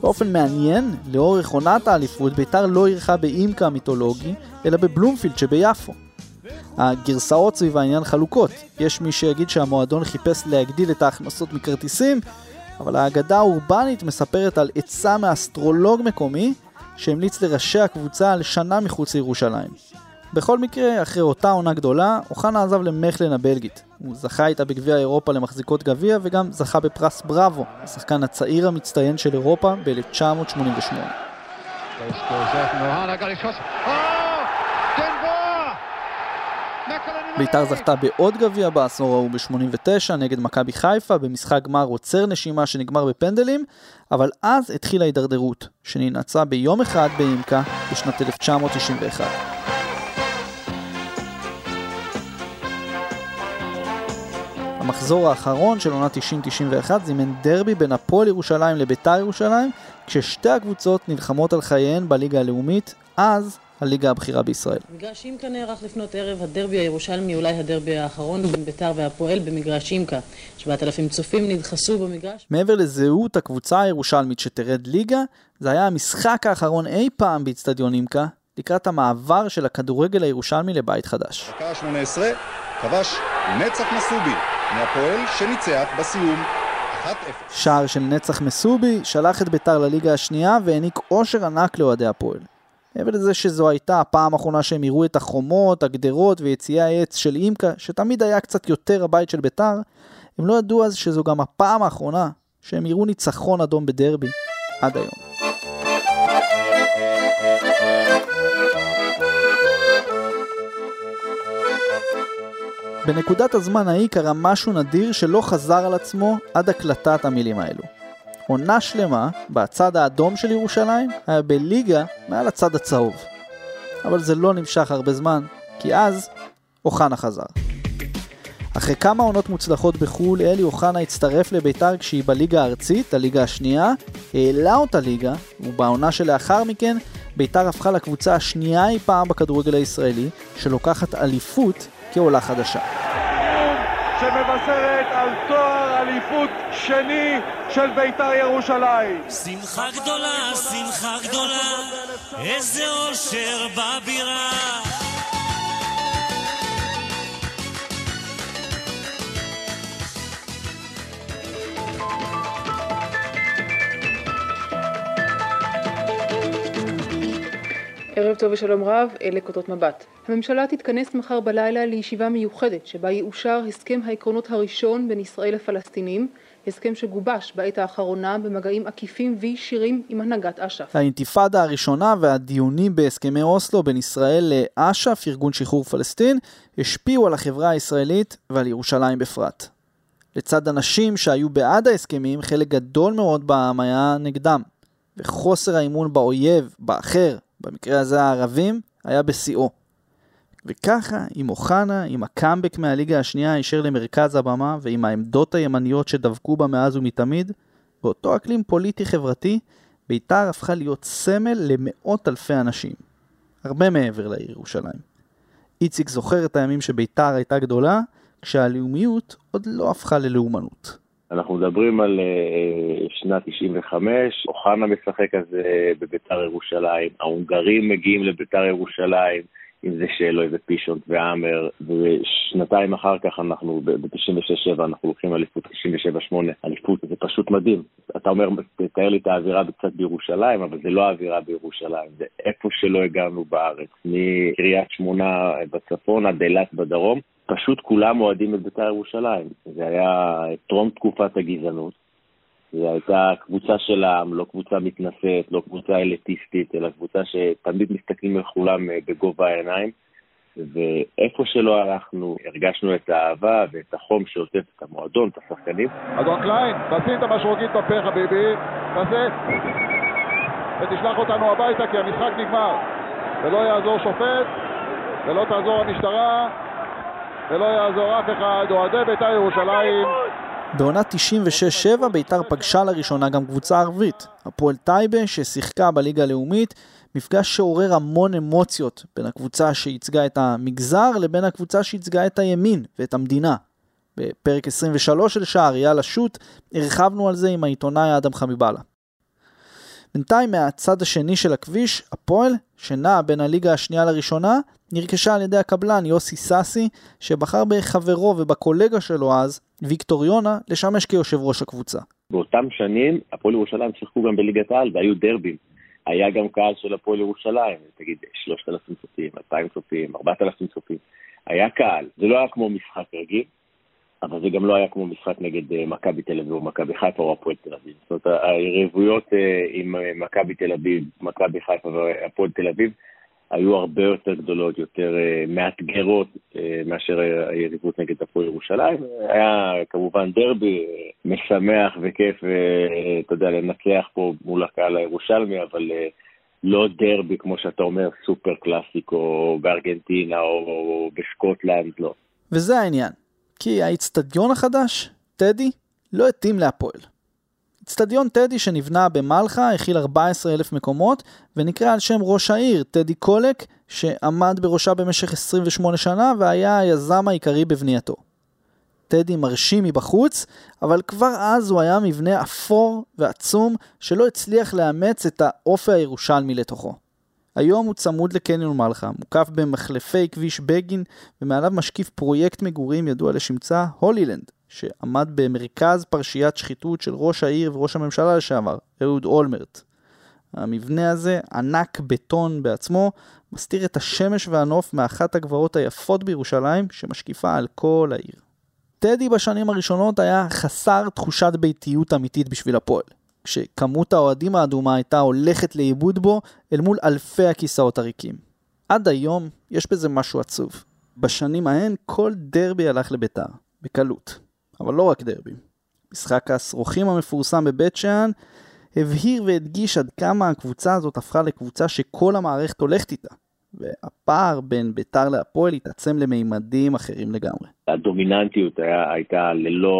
באופן מעניין, לאורך עונת האליפות בית"ר לא אירחה באימקה המיתולוגי, אלא בבלומפילד שביפו. הגרסאות סביב העניין חלוקות. יש מי שיגיד שהמועדון חיפש להגדיל את ההכנסות מכרטיסים, אבל האגדה האורבנית מספרת על עצה מאסטרולוג מקומי שהמליץ לראשי הקבוצה על שנה מחוץ לירושלים. בכל מקרה, אחרי אותה עונה גדולה, אוחנה עזב למכלן הבלגית. הוא זכה איתה בגביע אירופה למחזיקות גביע וגם זכה בפרס בראבו, השחקן הצעיר המצטיין של אירופה ב-1988. בית"ר זכתה בעוד גביע בעשור ההוא ב-89 נגד מכבי חיפה במשחק גמר עוצר נשימה שנגמר בפנדלים, אבל אז התחילה הידרדרות, שננעצה ביום אחד באימקה בשנת 1991. המחזור האחרון של עונה 90-91 זימן דרבי בין הפועל ירושלים לביתר ירושלים, כששתי הקבוצות נלחמות על חייהן בליגה הלאומית, אז הליגה הבכירה בישראל. מגרש אימקה נערך לפנות ערב הדרבי הירושלמי, אולי הדרבי האחרון בין ביתר והפועל במגרש אימקה. 7,000 צופים נדחסו במגרש. מעבר לזהות הקבוצה הירושלמית שתרד ליגה, זה היה המשחק האחרון אי פעם באיצטדיון אימקה, לקראת המעבר של הכדורגל הירושלמי לבית חדש. דקה ה-18, כבש נצח מסובי מהפועל שניצח בסיום 1-0. שער של נצח מסובי שלח את ביתר לליגה השנייה והעניק אושר ענק לאוהדי הפועל. מעבר לזה שזו הייתה הפעם האחרונה שהם יראו את החומות, הגדרות ויציעי העץ של אימקה, שתמיד היה קצת יותר הבית של ביתר, הם לא ידעו אז שזו גם הפעם האחרונה שהם יראו ניצחון אדום בדרבי עד היום. בנקודת הזמן ההיא קרה משהו נדיר שלא חזר על עצמו עד הקלטת המילים האלו. עונה שלמה, בצד האדום של ירושלים, היה בליגה מעל הצד הצהוב. אבל זה לא נמשך הרבה זמן, כי אז אוחנה חזר. אחרי כמה עונות מוצלחות בחו"ל, אלי אוחנה הצטרף לביתר כשהיא בליגה הארצית, הליגה השנייה, העלה אותה ליגה, ובעונה שלאחר מכן, ביתר הפכה לקבוצה השנייה אי פעם בכדורגל הישראלי, שלוקחת אליפות כעולה חדשה. שמבשרת על תואר אליפות שני של בית"ר ירושלים. שמחה גדולה, שמחה גדולה, איזה אושר בבירה. ערב טוב ושלום רב, אלה כותרות מבט. הממשלה תתכנס מחר בלילה לישיבה מיוחדת שבה יאושר הסכם העקרונות הראשון בין ישראל לפלסטינים, הסכם שגובש בעת האחרונה במגעים עקיפים וישירים עם הנהגת אש"ף. האינתיפאדה הראשונה והדיונים בהסכמי אוסלו בין ישראל לאש"ף, ארגון שחרור פלסטין, השפיעו על החברה הישראלית ועל ירושלים בפרט. לצד אנשים שהיו בעד ההסכמים, חלק גדול מאוד בעם היה נגדם. וחוסר האמון באויב, באחר, במקרה הזה הערבים, היה בשיאו. וככה, עם אוחנה, עם הקאמבק מהליגה השנייה הישר למרכז הבמה, ועם העמדות הימניות שדבקו בה מאז ומתמיד, באותו אקלים פוליטי-חברתי, בית"ר הפכה להיות סמל למאות אלפי אנשים. הרבה מעבר לעיר ירושלים. איציק זוכר את הימים שבית"ר הייתה גדולה, כשהלאומיות עוד לא הפכה ללאומנות. אנחנו מדברים על uh, שנת 95, אוחנה משחק אז בביתר ירושלים, ההונגרים מגיעים לביתר ירושלים, אם זה שלו, איזה פישונט ועמר, ושנתיים אחר כך אנחנו, ב-96-7 אנחנו לוקחים אליפות, 97-8, אליפות, זה פשוט מדהים. אתה אומר, תתאר לי את האווירה קצת בירושלים, אבל זה לא האווירה בירושלים, זה איפה שלא הגענו בארץ, מקריית שמונה בצפון עד אילת בדרום. פשוט כולם אוהדים את בית"ר ירושלים. זה היה טרום תקופת הגזענות. זו הייתה קבוצה של העם, לא קבוצה מתנשאת, לא קבוצה אליטיסטית, אלא קבוצה שתמיד מסתכלים על כולם אה, בגובה העיניים. ואיפה שלא הלכנו, הרגשנו את האהבה ואת החום שעוטף את המועדון, את השחקנים. אדון קליין, תשים את המשרוקית בפה חביבי, תעשה, ותשלח אותנו הביתה כי המשחק נגמר. ולא יעזור שופט, ולא תעזור המשטרה, ולא יעזור אף אחד, אוהדי בית"ר ירושלים בעונה 96-7 בית"ר פגשה לראשונה גם קבוצה ערבית, הפועל טייבה ששיחקה בליגה הלאומית, מפגש שעורר המון אמוציות בין הקבוצה שייצגה את המגזר לבין הקבוצה שייצגה את הימין ואת המדינה. בפרק 23 של שער יאללה שוט הרחבנו על זה עם העיתונאי אדם חמיבאללה. בינתיים מהצד השני של הכביש, הפועל, שנע בין הליגה השנייה לראשונה, נרכשה על ידי הקבלן יוסי סאסי, שבחר בחברו ובקולגה שלו אז, ויקטור יונה, לשמש כיושב ראש הקבוצה. באותם שנים, הפועל ירושלים שיחקו גם בליגת העל והיו דרבים. היה גם קהל של הפועל ירושלים, תגיד 3,000 צופים, 2,000 צופים, 4,000 צופים. היה קהל, זה לא היה כמו משחק רגיל, אבל זה גם לא היה כמו משחק נגד uh, מכבי תל אביב או מכבי חיפה או הפועל תל אביב. זאת אומרת, היריבויות uh, עם uh, מכבי תל אביב, מכבי חיפה והפועל תל אביב היו הרבה יותר גדולות, יותר uh, מאתגרות uh, מאשר היריבות נגד הפועל ירושלים. היה כמובן דרבי uh, משמח וכיף, אתה יודע, לנצח פה מול הקהל הירושלמי, אבל לא דרבי, כמו שאתה אומר, סופר קלאסיק, או בארגנטינה, או בסקוטלנד, לא. וזה העניין. כי האיצטדיון החדש, טדי, לא התאים להפועל. אצטדיון טדי שנבנה במלחה הכיל 14,000 מקומות ונקרא על שם ראש העיר, טדי קולק, שעמד בראשה במשך 28 שנה והיה היזם העיקרי בבנייתו. טדי מרשים מבחוץ, אבל כבר אז הוא היה מבנה אפור ועצום שלא הצליח לאמץ את האופי הירושלמי לתוכו. היום הוא צמוד לקניון מלחה, מוקף במחלפי כביש בגין, ומעליו משקיף פרויקט מגורים ידוע לשמצה הולילנד, שעמד במרכז פרשיית שחיתות של ראש העיר וראש הממשלה לשעבר, אהוד אולמרט. המבנה הזה, ענק בטון בעצמו, מסתיר את השמש והנוף מאחת הגבעות היפות בירושלים, שמשקיפה על כל העיר. טדי בשנים הראשונות היה חסר תחושת ביתיות אמיתית בשביל הפועל. כשכמות האוהדים האדומה הייתה הולכת לאיבוד בו אל מול אלפי הכיסאות הריקים. עד היום יש בזה משהו עצוב. בשנים ההן כל דרבי הלך לביתר, בקלות. אבל לא רק דרבי. משחק הסרוכים המפורסם בבית שאן הבהיר והדגיש עד כמה הקבוצה הזאת הפכה לקבוצה שכל המערכת הולכת איתה. והפער בין ביתר להפועל התעצם למימדים אחרים לגמרי. הדומיננטיות היה, הייתה ללא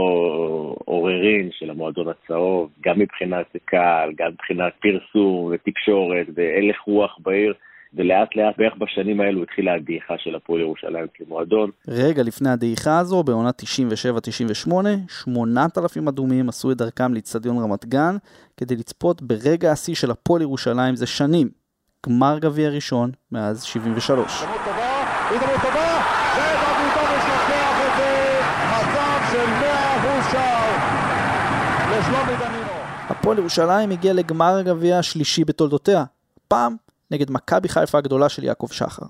עוררין של המועדון הצהוב, גם מבחינת קהל, גם מבחינת פרסום ותקשורת והלך רוח בעיר. ולאט לאט בערך בשנים האלו התחילה הדעיכה של הפועל ירושלים כמועדון. רגע לפני הדעיכה הזו, בעונה 97-98, 8,000 אדומים עשו את דרכם לאצטדיון רמת גן כדי לצפות ברגע השיא של הפועל ירושלים זה שנים, גמר גביע ראשון מאז 73. הפועל ירושלים הגיע לגמר הגביע השלישי בתולדותיה, פעם נגד מכבי חיפה הגדולה של יעקב שחר.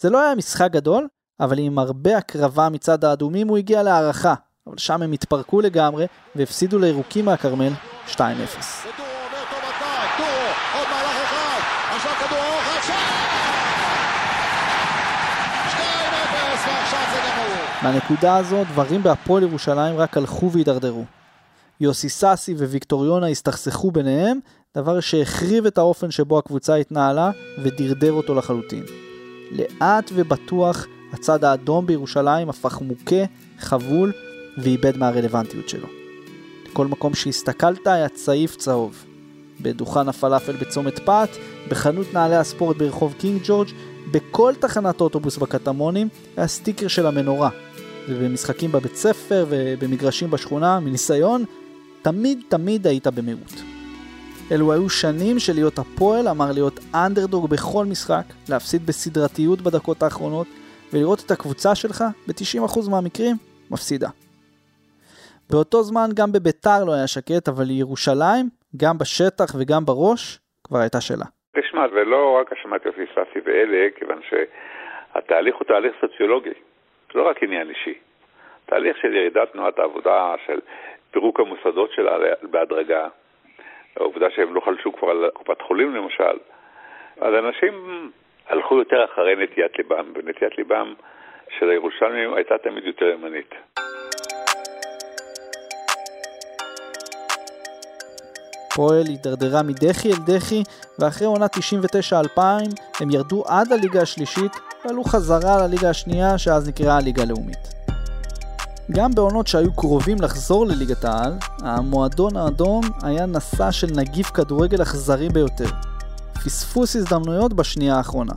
זה לא היה משחק גדול, אבל עם הרבה הקרבה מצד האדומים הוא הגיע להערכה, אבל שם הם התפרקו לגמרי והפסידו לירוקים מהכרמל 2-0. מהנקודה הזו דברים בהפועל ירושלים רק הלכו והידרדרו. יוסי סאסי וויקטור יונה הסתכסכו ביניהם, דבר שהחריב את האופן שבו הקבוצה התנהלה ודרדר אותו לחלוטין. לאט ובטוח הצד האדום בירושלים הפך מוכה, חבול ואיבד מהרלוונטיות שלו. לכל מקום שהסתכלת היה צעיף צהוב. בדוכן הפלאפל בצומת פת, בחנות נעלי הספורט ברחוב קינג ג'ורג', בכל תחנת אוטובוס בקטמונים היה סטיקר של המנורה. ובמשחקים בבית ספר ובמגרשים בשכונה, מניסיון, תמיד תמיד היית במיעוט. אלו היו שנים של להיות הפועל אמר להיות אנדרדוג בכל משחק, להפסיד בסדרתיות בדקות האחרונות, ולראות את הקבוצה שלך, ב-90% מהמקרים, מפסידה. באותו זמן גם בביתר לא היה שקט, אבל לירושלים, גם בשטח וגם בראש, כבר הייתה שלה. תשמע, ולא רק אשמת יופי סאסי ואלה, כיוון שהתהליך הוא תהליך סוציולוגי, זה לא רק עניין אישי. תהליך של ירידת תנועת העבודה, של פירוק המוסדות שלה בהדרגה, העובדה שהם לא חלשו כבר על קופת חולים למשל. אז אנשים הלכו יותר אחרי נטיית ליבם, ונטיית ליבם של הירושלמים הייתה תמיד יותר ימנית. הפועל הידרדרה מדחי אל דחי, ואחרי עונה 99-2000 הם ירדו עד הליגה השלישית ועלו חזרה לליגה השנייה, שאז נקראה הליגה הלאומית. גם בעונות שהיו קרובים לחזור לליגת העל, המועדון האדום היה נשא של נגיף כדורגל אכזרי ביותר. פספוס הזדמנויות בשנייה האחרונה.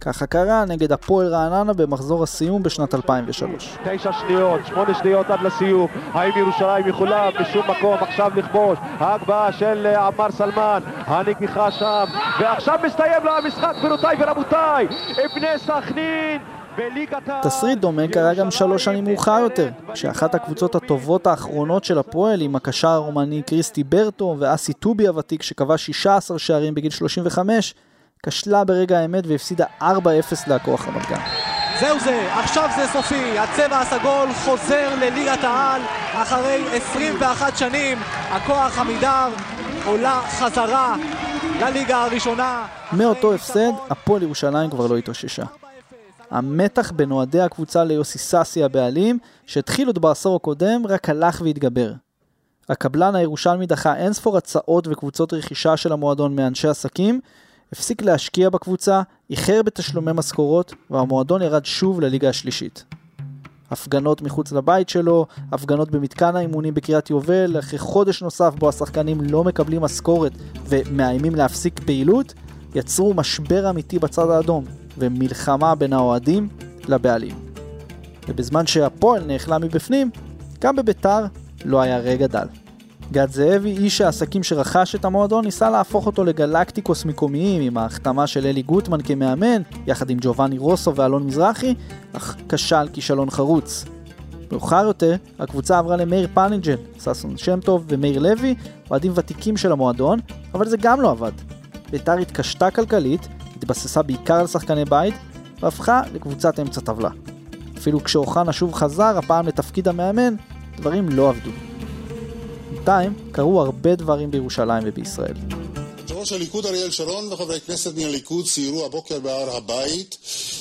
ככה קרה נגד הפועל רעננה במחזור הסיום בשנת 2003. תשע שניות, שמונה שניות עד לסיום. האם ירושלים יכולה בשום מקום עכשיו לכבוש? ההגבהה של אה, עמר סלמן, הנגיחה שם, ועכשיו מסתיים לו המשחק, גבירותיי ורבותיי! בני סכנין! תסריט דומה קרה גם שלוש שנים מאוחר יותר, כשאחת הקבוצות הטובות האחרונות של הפועל עם הקשר הרומני קריסטי ברטו ואסי טובי הוותיק שכבש 16 שערים בגיל 35, כשלה ברגע האמת והפסידה 4-0 להכוח רמת גן. זהו זה, עכשיו זה סופי, הצבע הסגול חוזר לליגת העל אחרי 21 שנים, הכוח עמידר עולה חזרה לליגה הראשונה. מאותו הפסד, הפועל ירושלים כבר לא התאוששה. המתח בין אוהדי הקבוצה ליוסי סאסי הבעלים, שהתחיל עוד בעשור הקודם, רק הלך והתגבר. הקבלן הירושלמי דחה אינספור הצעות וקבוצות רכישה של המועדון מאנשי עסקים, הפסיק להשקיע בקבוצה, איחר בתשלומי משכורות, והמועדון ירד שוב לליגה השלישית. הפגנות מחוץ לבית שלו, הפגנות במתקן האימונים בקריית יובל, אחרי חודש נוסף בו השחקנים לא מקבלים משכורת ומאיימים להפסיק פעילות, יצרו משבר אמיתי בצד האדום, ומלחמה בין האוהדים לבעלים. ובזמן שהפועל נאכלה מבפנים, גם בביתר לא היה רגע דל. גד זאבי, איש העסקים שרכש את המועדון, ניסה להפוך אותו לגלקטיקוס מקומיים עם ההחתמה של אלי גוטמן כמאמן, יחד עם ג'ובאני רוסו ואלון מזרחי, אך כשל כישלון חרוץ. מאוחר יותר, הקבוצה עברה למאיר פנינג'ל, ששון שם טוב ומאיר לוי, אוהדים ותיקים של המועדון, אבל זה גם לא עבד. ביתר התקשתה כלכלית, התבססה בעיקר על שחקני בית, והפכה לקבוצת אמצע טבלה. אפילו כשאוחנה שוב חזר, הפעם לתפקיד המאמן, דברים לא עבדו. בינתיים קרו הרבה דברים בירושלים ובישראל. ראש הליכוד אריאל שרון וחברי כנסת מן הליכוד סיירו הבוקר בהר הבית.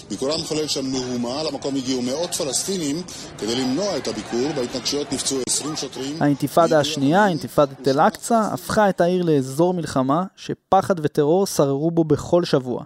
ביקורם חולל שם מהומה, למקום הגיעו מאות פלסטינים כדי למנוע את הביקור. בהתנגשויות נפצעו 20 שוטרים. האינתיפאדה השנייה, אינתיפאדת אל-אקצא, הפכה את העיר לאזור מלחמה שפחד וטרור שררו בו בכל שבוע.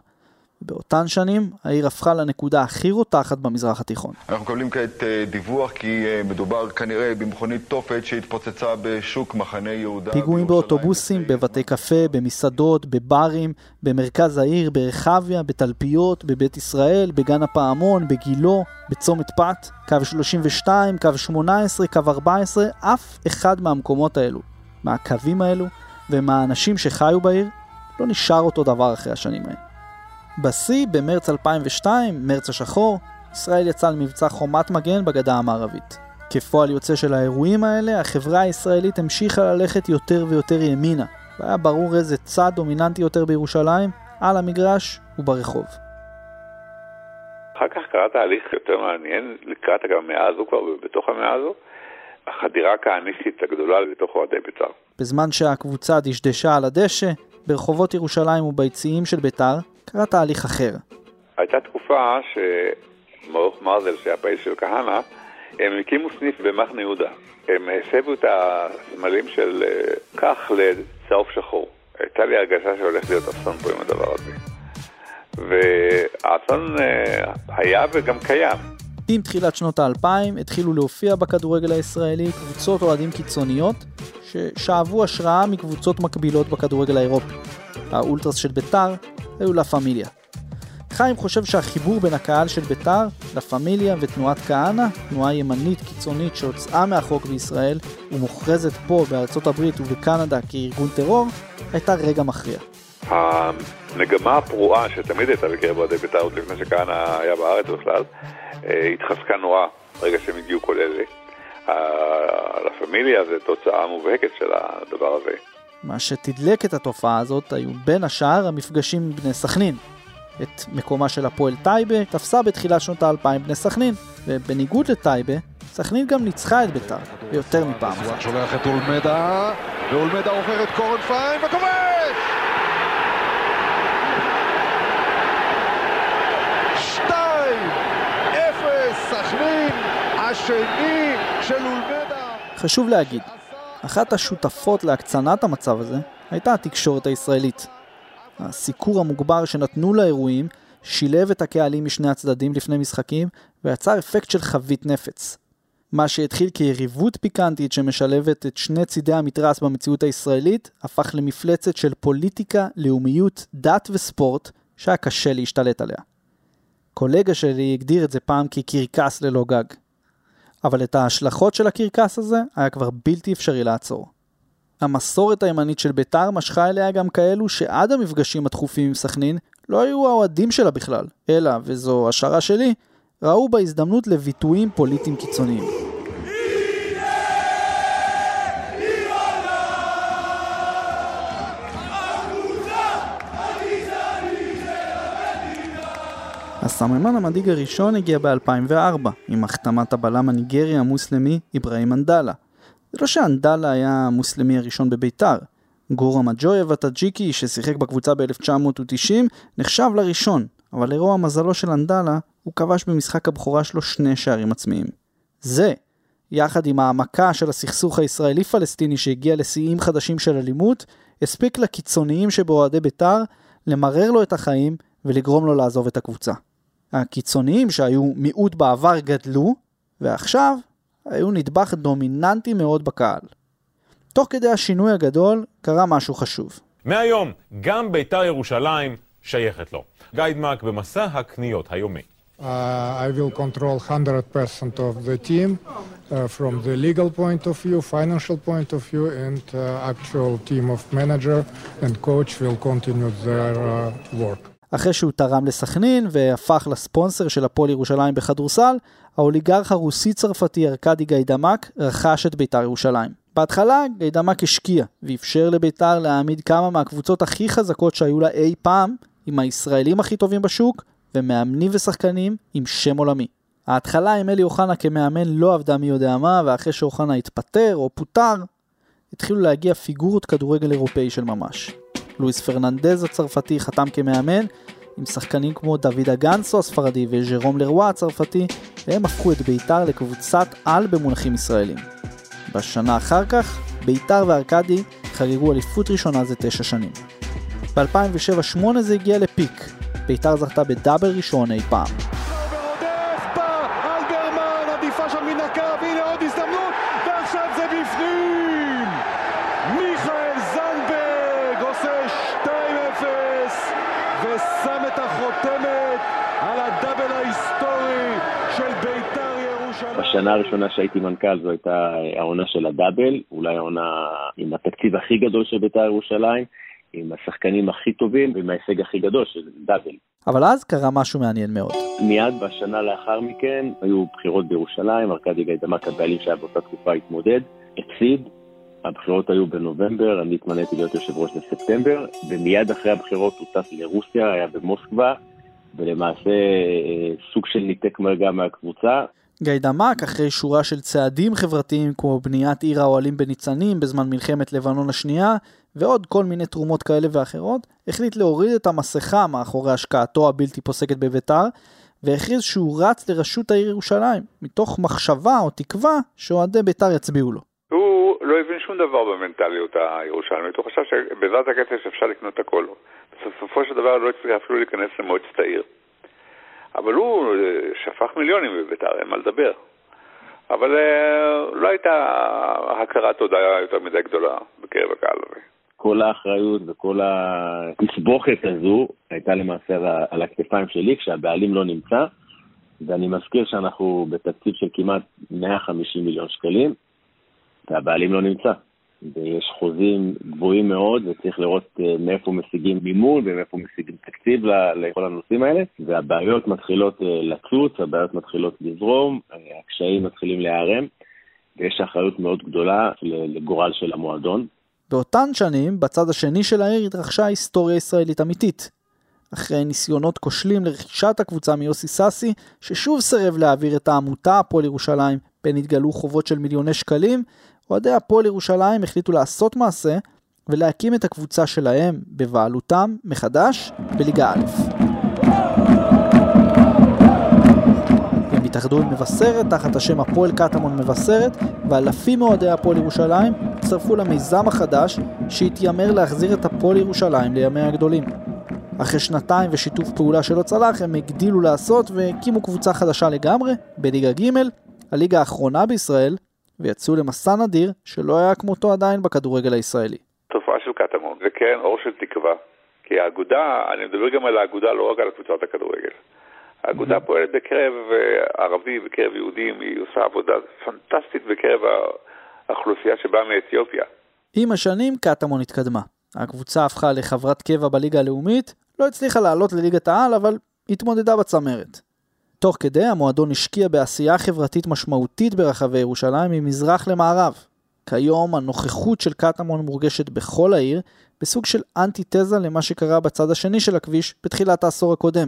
באותן שנים העיר הפכה לנקודה הכי רותחת במזרח התיכון. אנחנו מקבלים כעת אה, דיווח כי אה, מדובר כנראה במכונית תופת שהתפוצצה בשוק מחנה יהודה. פיגועים באוטובוסים, בבתי קפה, במסעדות, בברים, במרכז העיר, ברחביה, בתלפיות, בבית ישראל, בגן הפעמון, בגילו, בצומת פת, קו 32, קו 18, קו 14, אף אחד מהמקומות האלו, מהקווים האלו ומהאנשים שחיו בעיר, לא נשאר אותו דבר אחרי השנים האלה. בשיא, במרץ 2002, מרץ השחור, ישראל יצאה למבצע חומת מגן בגדה המערבית. כפועל יוצא של האירועים האלה, החברה הישראלית המשיכה ללכת יותר ויותר ימינה, והיה ברור איזה צד דומיננטי יותר בירושלים, על המגרש וברחוב. אחר כך קרה תהליך יותר מעניין, לקראת גם המאה הזו כבר, בתוך המאה הזו, החדירה הכהניסטית הגדולה לתוך אוהדי בית"ר. בזמן שהקבוצה דשדשה על הדשא, ברחובות ירושלים וביציעים של בית"ר, קרה תהליך אחר. הייתה תקופה שמרוך מרזל, שהיה פעיל של כהנא, הם הקימו סניף במחנה יהודה. הם הסבו את הסמלים של אה, כך לצהוב שחור. הייתה לי הרגשה שהולך להיות אסון פה עם הדבר הזה. והאסון אה, היה וגם קיים. עם תחילת שנות האלפיים התחילו להופיע בכדורגל הישראלי קבוצות אוהדים קיצוניות ששאבו השראה מקבוצות מקבילות בכדורגל האירופי. האולטרס של ביתר היו לה פמיליה. חיים חושב שהחיבור בין הקהל של ביתר, לה פמיליה ותנועת כהנא, תנועה ימנית קיצונית שהוצאה מהחוק בישראל ומוכרזת פה בארצות הברית ובקנדה כארגון טרור, הייתה רגע מכריע. המגמה הפרועה שתמיד הייתה בקרב אוהדי בית"ר עוד לפני שכהנא היה בארץ בכלל, אה, התחזקה נורא ברגע שהם הגיעו כל אלה. לה פמיליה זה תוצאה מובהקת של הדבר הזה. מה שתדלק את התופעה הזאת היו בין השאר המפגשים עם בני סכנין. את מקומה של הפועל טייבה תפסה בתחילת שנות האלפיים בני סכנין, ובניגוד לטייבה, סכנין גם ניצחה את ביתר, ביותר מפעם אחת. שולח את אולמדה, ואולמדה עובר את קורן פיין וכובש! שתיים! אפס! סכנין! השני של אולמדה! חשוב להגיד, אחת השותפות להקצנת המצב הזה הייתה התקשורת הישראלית. הסיקור המוגבר שנתנו לאירועים שילב את הקהלים משני הצדדים לפני משחקים ויצר אפקט של חבית נפץ. מה שהתחיל כיריבות פיקנטית שמשלבת את שני צידי המתרס במציאות הישראלית, הפך למפלצת של פוליטיקה, לאומיות, דת וספורט, שהיה קשה להשתלט עליה. קולגה שלי הגדיר את זה פעם כקרקס ללא גג. אבל את ההשלכות של הקרקס הזה היה כבר בלתי אפשרי לעצור. המסורת הימנית של בית"ר משכה אליה גם כאלו שעד המפגשים התכופים עם סכנין לא היו האוהדים שלה בכלל, אלא, וזו השערה שלי, ראו בה הזדמנות לביטויים פוליטיים קיצוניים. הסממן המדאיג הראשון הגיע ב-2004, עם החתמת הבלם הניגרי המוסלמי אברהים אנדלה. זה לא שאנדלה היה המוסלמי הראשון בביתר. גורה מג'ויב הטאג'יקי, ששיחק בקבוצה ב-1990, נחשב לראשון, אבל לרוע מזלו של אנדלה, הוא כבש במשחק הבכורה שלו שני שערים עצמיים. זה, יחד עם העמקה של הסכסוך הישראלי-פלסטיני שהגיע לשיאים חדשים של אלימות, הספיק לקיצוניים שבאוהדי בית"ר למרר לו את החיים ולגרום לו לעזוב את הקבוצה. הקיצוניים שהיו מיעוט בעבר גדלו, ועכשיו היו נדבך דומיננטי מאוד בקהל. תוך כדי השינוי הגדול קרה משהו חשוב. מהיום, גם בית"ר ירושלים שייכת לו. גיידמק במסע הקניות היומי. Uh, I will control 100% of the team uh, from the legal point of view, financial point of view, and uh, actual team of manager and coach will continue their uh, work. אחרי שהוא תרם לסכנין והפך לספונסר של הפועל ירושלים בכדורסל, האוליגרך הרוסי-צרפתי ארכדי גיידמק רכש את בית"ר ירושלים. בהתחלה גיידמק השקיע ואפשר לבית"ר להעמיד כמה מהקבוצות הכי חזקות שהיו לה אי פעם, עם הישראלים הכי טובים בשוק, ומאמנים ושחקנים עם שם עולמי. ההתחלה עם אלי אוחנה כמאמן לא עבדה מי יודע מה, ואחרי שאוחנה התפטר או פוטר, התחילו להגיע פיגורות כדורגל אירופאי של ממש. לואיס פרננדז הצרפתי חתם כמאמן, עם שחקנים כמו דוד אגנסו הספרדי וז'רום לרווה הצרפתי, והם הפכו את בית"ר לקבוצת על במונחים ישראלים. בשנה אחר כך, בית"ר וארקדי חגגו אליפות ראשונה זה תשע שנים. ב-2007-2008 זה הגיע לפיק, בית"ר זכתה בדאבל ראשון אי פעם. בשנה הראשונה שהייתי מנכ"ל זו הייתה העונה של הדאבל, אולי העונה עם התקציב הכי גדול של בית"ר ירושלים, עם השחקנים הכי טובים ועם ההישג הכי גדול של דאבל. אבל אז קרה משהו מעניין מאוד. מיד בשנה לאחר מכן היו בחירות בירושלים, ארכדי גיידמק הבעלים שהיה באותה תקופה התמודד, הפסיד, הבחירות היו בנובמבר, אני התמניתי להיות יושב ראש בספטמבר, ומיד אחרי הבחירות הוא טס לרוסיה, היה במוסקבה, ולמעשה אה, סוג של ניתק מרגע מהקבוצה. גיידמק, אחרי שורה של צעדים חברתיים כמו בניית עיר האוהלים בניצנים בזמן מלחמת לבנון השנייה, ועוד כל מיני תרומות כאלה ואחרות, החליט להוריד את המסכה מאחורי השקעתו הבלתי פוסקת בביתר, והכריז שהוא רץ לראשות העיר ירושלים, מתוך מחשבה או תקווה שאוהדי ביתר יצביעו לו. הוא לא הבין שום דבר במנטליות הירושלמית, הוא חשב שבעזרת הכסף אפשר לקנות הכל. בסופו של דבר לא הצליח אפילו להיכנס למועצת העיר. אבל הוא אה, שפך מיליונים בביתר, אין מה לדבר. אבל אה, לא הייתה הכרת תודה יותר מדי גדולה בקרב הקהל הזה. כל האחריות וכל התסבוכת הזו הייתה למעשה על הכתפיים שלי כשהבעלים לא נמצא, ואני מזכיר שאנחנו בתקציב של כמעט 150 מיליון שקלים, והבעלים לא נמצא. ויש חוזים גבוהים מאוד, וצריך לראות אה, מאיפה משיגים מימון ומאיפה משיגים תקציב לכל הנושאים האלה, והבעיות מתחילות אה, לצוץ, הבעיות מתחילות לזרום, אה, הקשיים מתחילים להיערם, ויש אחריות מאוד גדולה לגורל של המועדון. באותן שנים, בצד השני של העיר התרחשה היסטוריה ישראלית אמיתית. אחרי ניסיונות כושלים לרכישת הקבוצה מיוסי סאסי, ששוב סירב להעביר את העמותה הפועל ירושלים, בין התגלו חובות של מיליוני שקלים, אוהדי הפועל ירושלים החליטו לעשות מעשה ולהקים את הקבוצה שלהם בבעלותם מחדש בליגה א'. הם התאחדו עם מבשרת תחת השם הפועל קטמון מבשרת ואלפים מאוהדי הפועל ירושלים הצטרפו למיזם החדש שהתיימר להחזיר את הפועל ירושלים לימיה הגדולים. אחרי שנתיים ושיתוף פעולה שלא צלח הם הגדילו לעשות והקימו קבוצה חדשה לגמרי בליגה ג' הליגה האחרונה בישראל, ויצאו למסע נדיר שלא היה כמותו עדיין בכדורגל הישראלי. תופעה של קטמון, זה קרן אור של תקווה. כי האגודה, אני מדבר גם על האגודה, לא רק על קבוצת הכדורגל. האגודה פועלת בקרב אה, ערבי, בקרב יהודים, היא עושה עבודה פנטסטית בקרב האוכלוסייה שבאה מאתיופיה. עם השנים קטמון התקדמה. הקבוצה הפכה לחברת קבע בליגה הלאומית, לא הצליחה לעלות לליגת העל, אבל התמודדה בצמרת. תוך כדי המועדון השקיע בעשייה חברתית משמעותית ברחבי ירושלים ממזרח למערב. כיום הנוכחות של קטמון מורגשת בכל העיר, בסוג של אנטיתזה למה שקרה בצד השני של הכביש בתחילת העשור הקודם.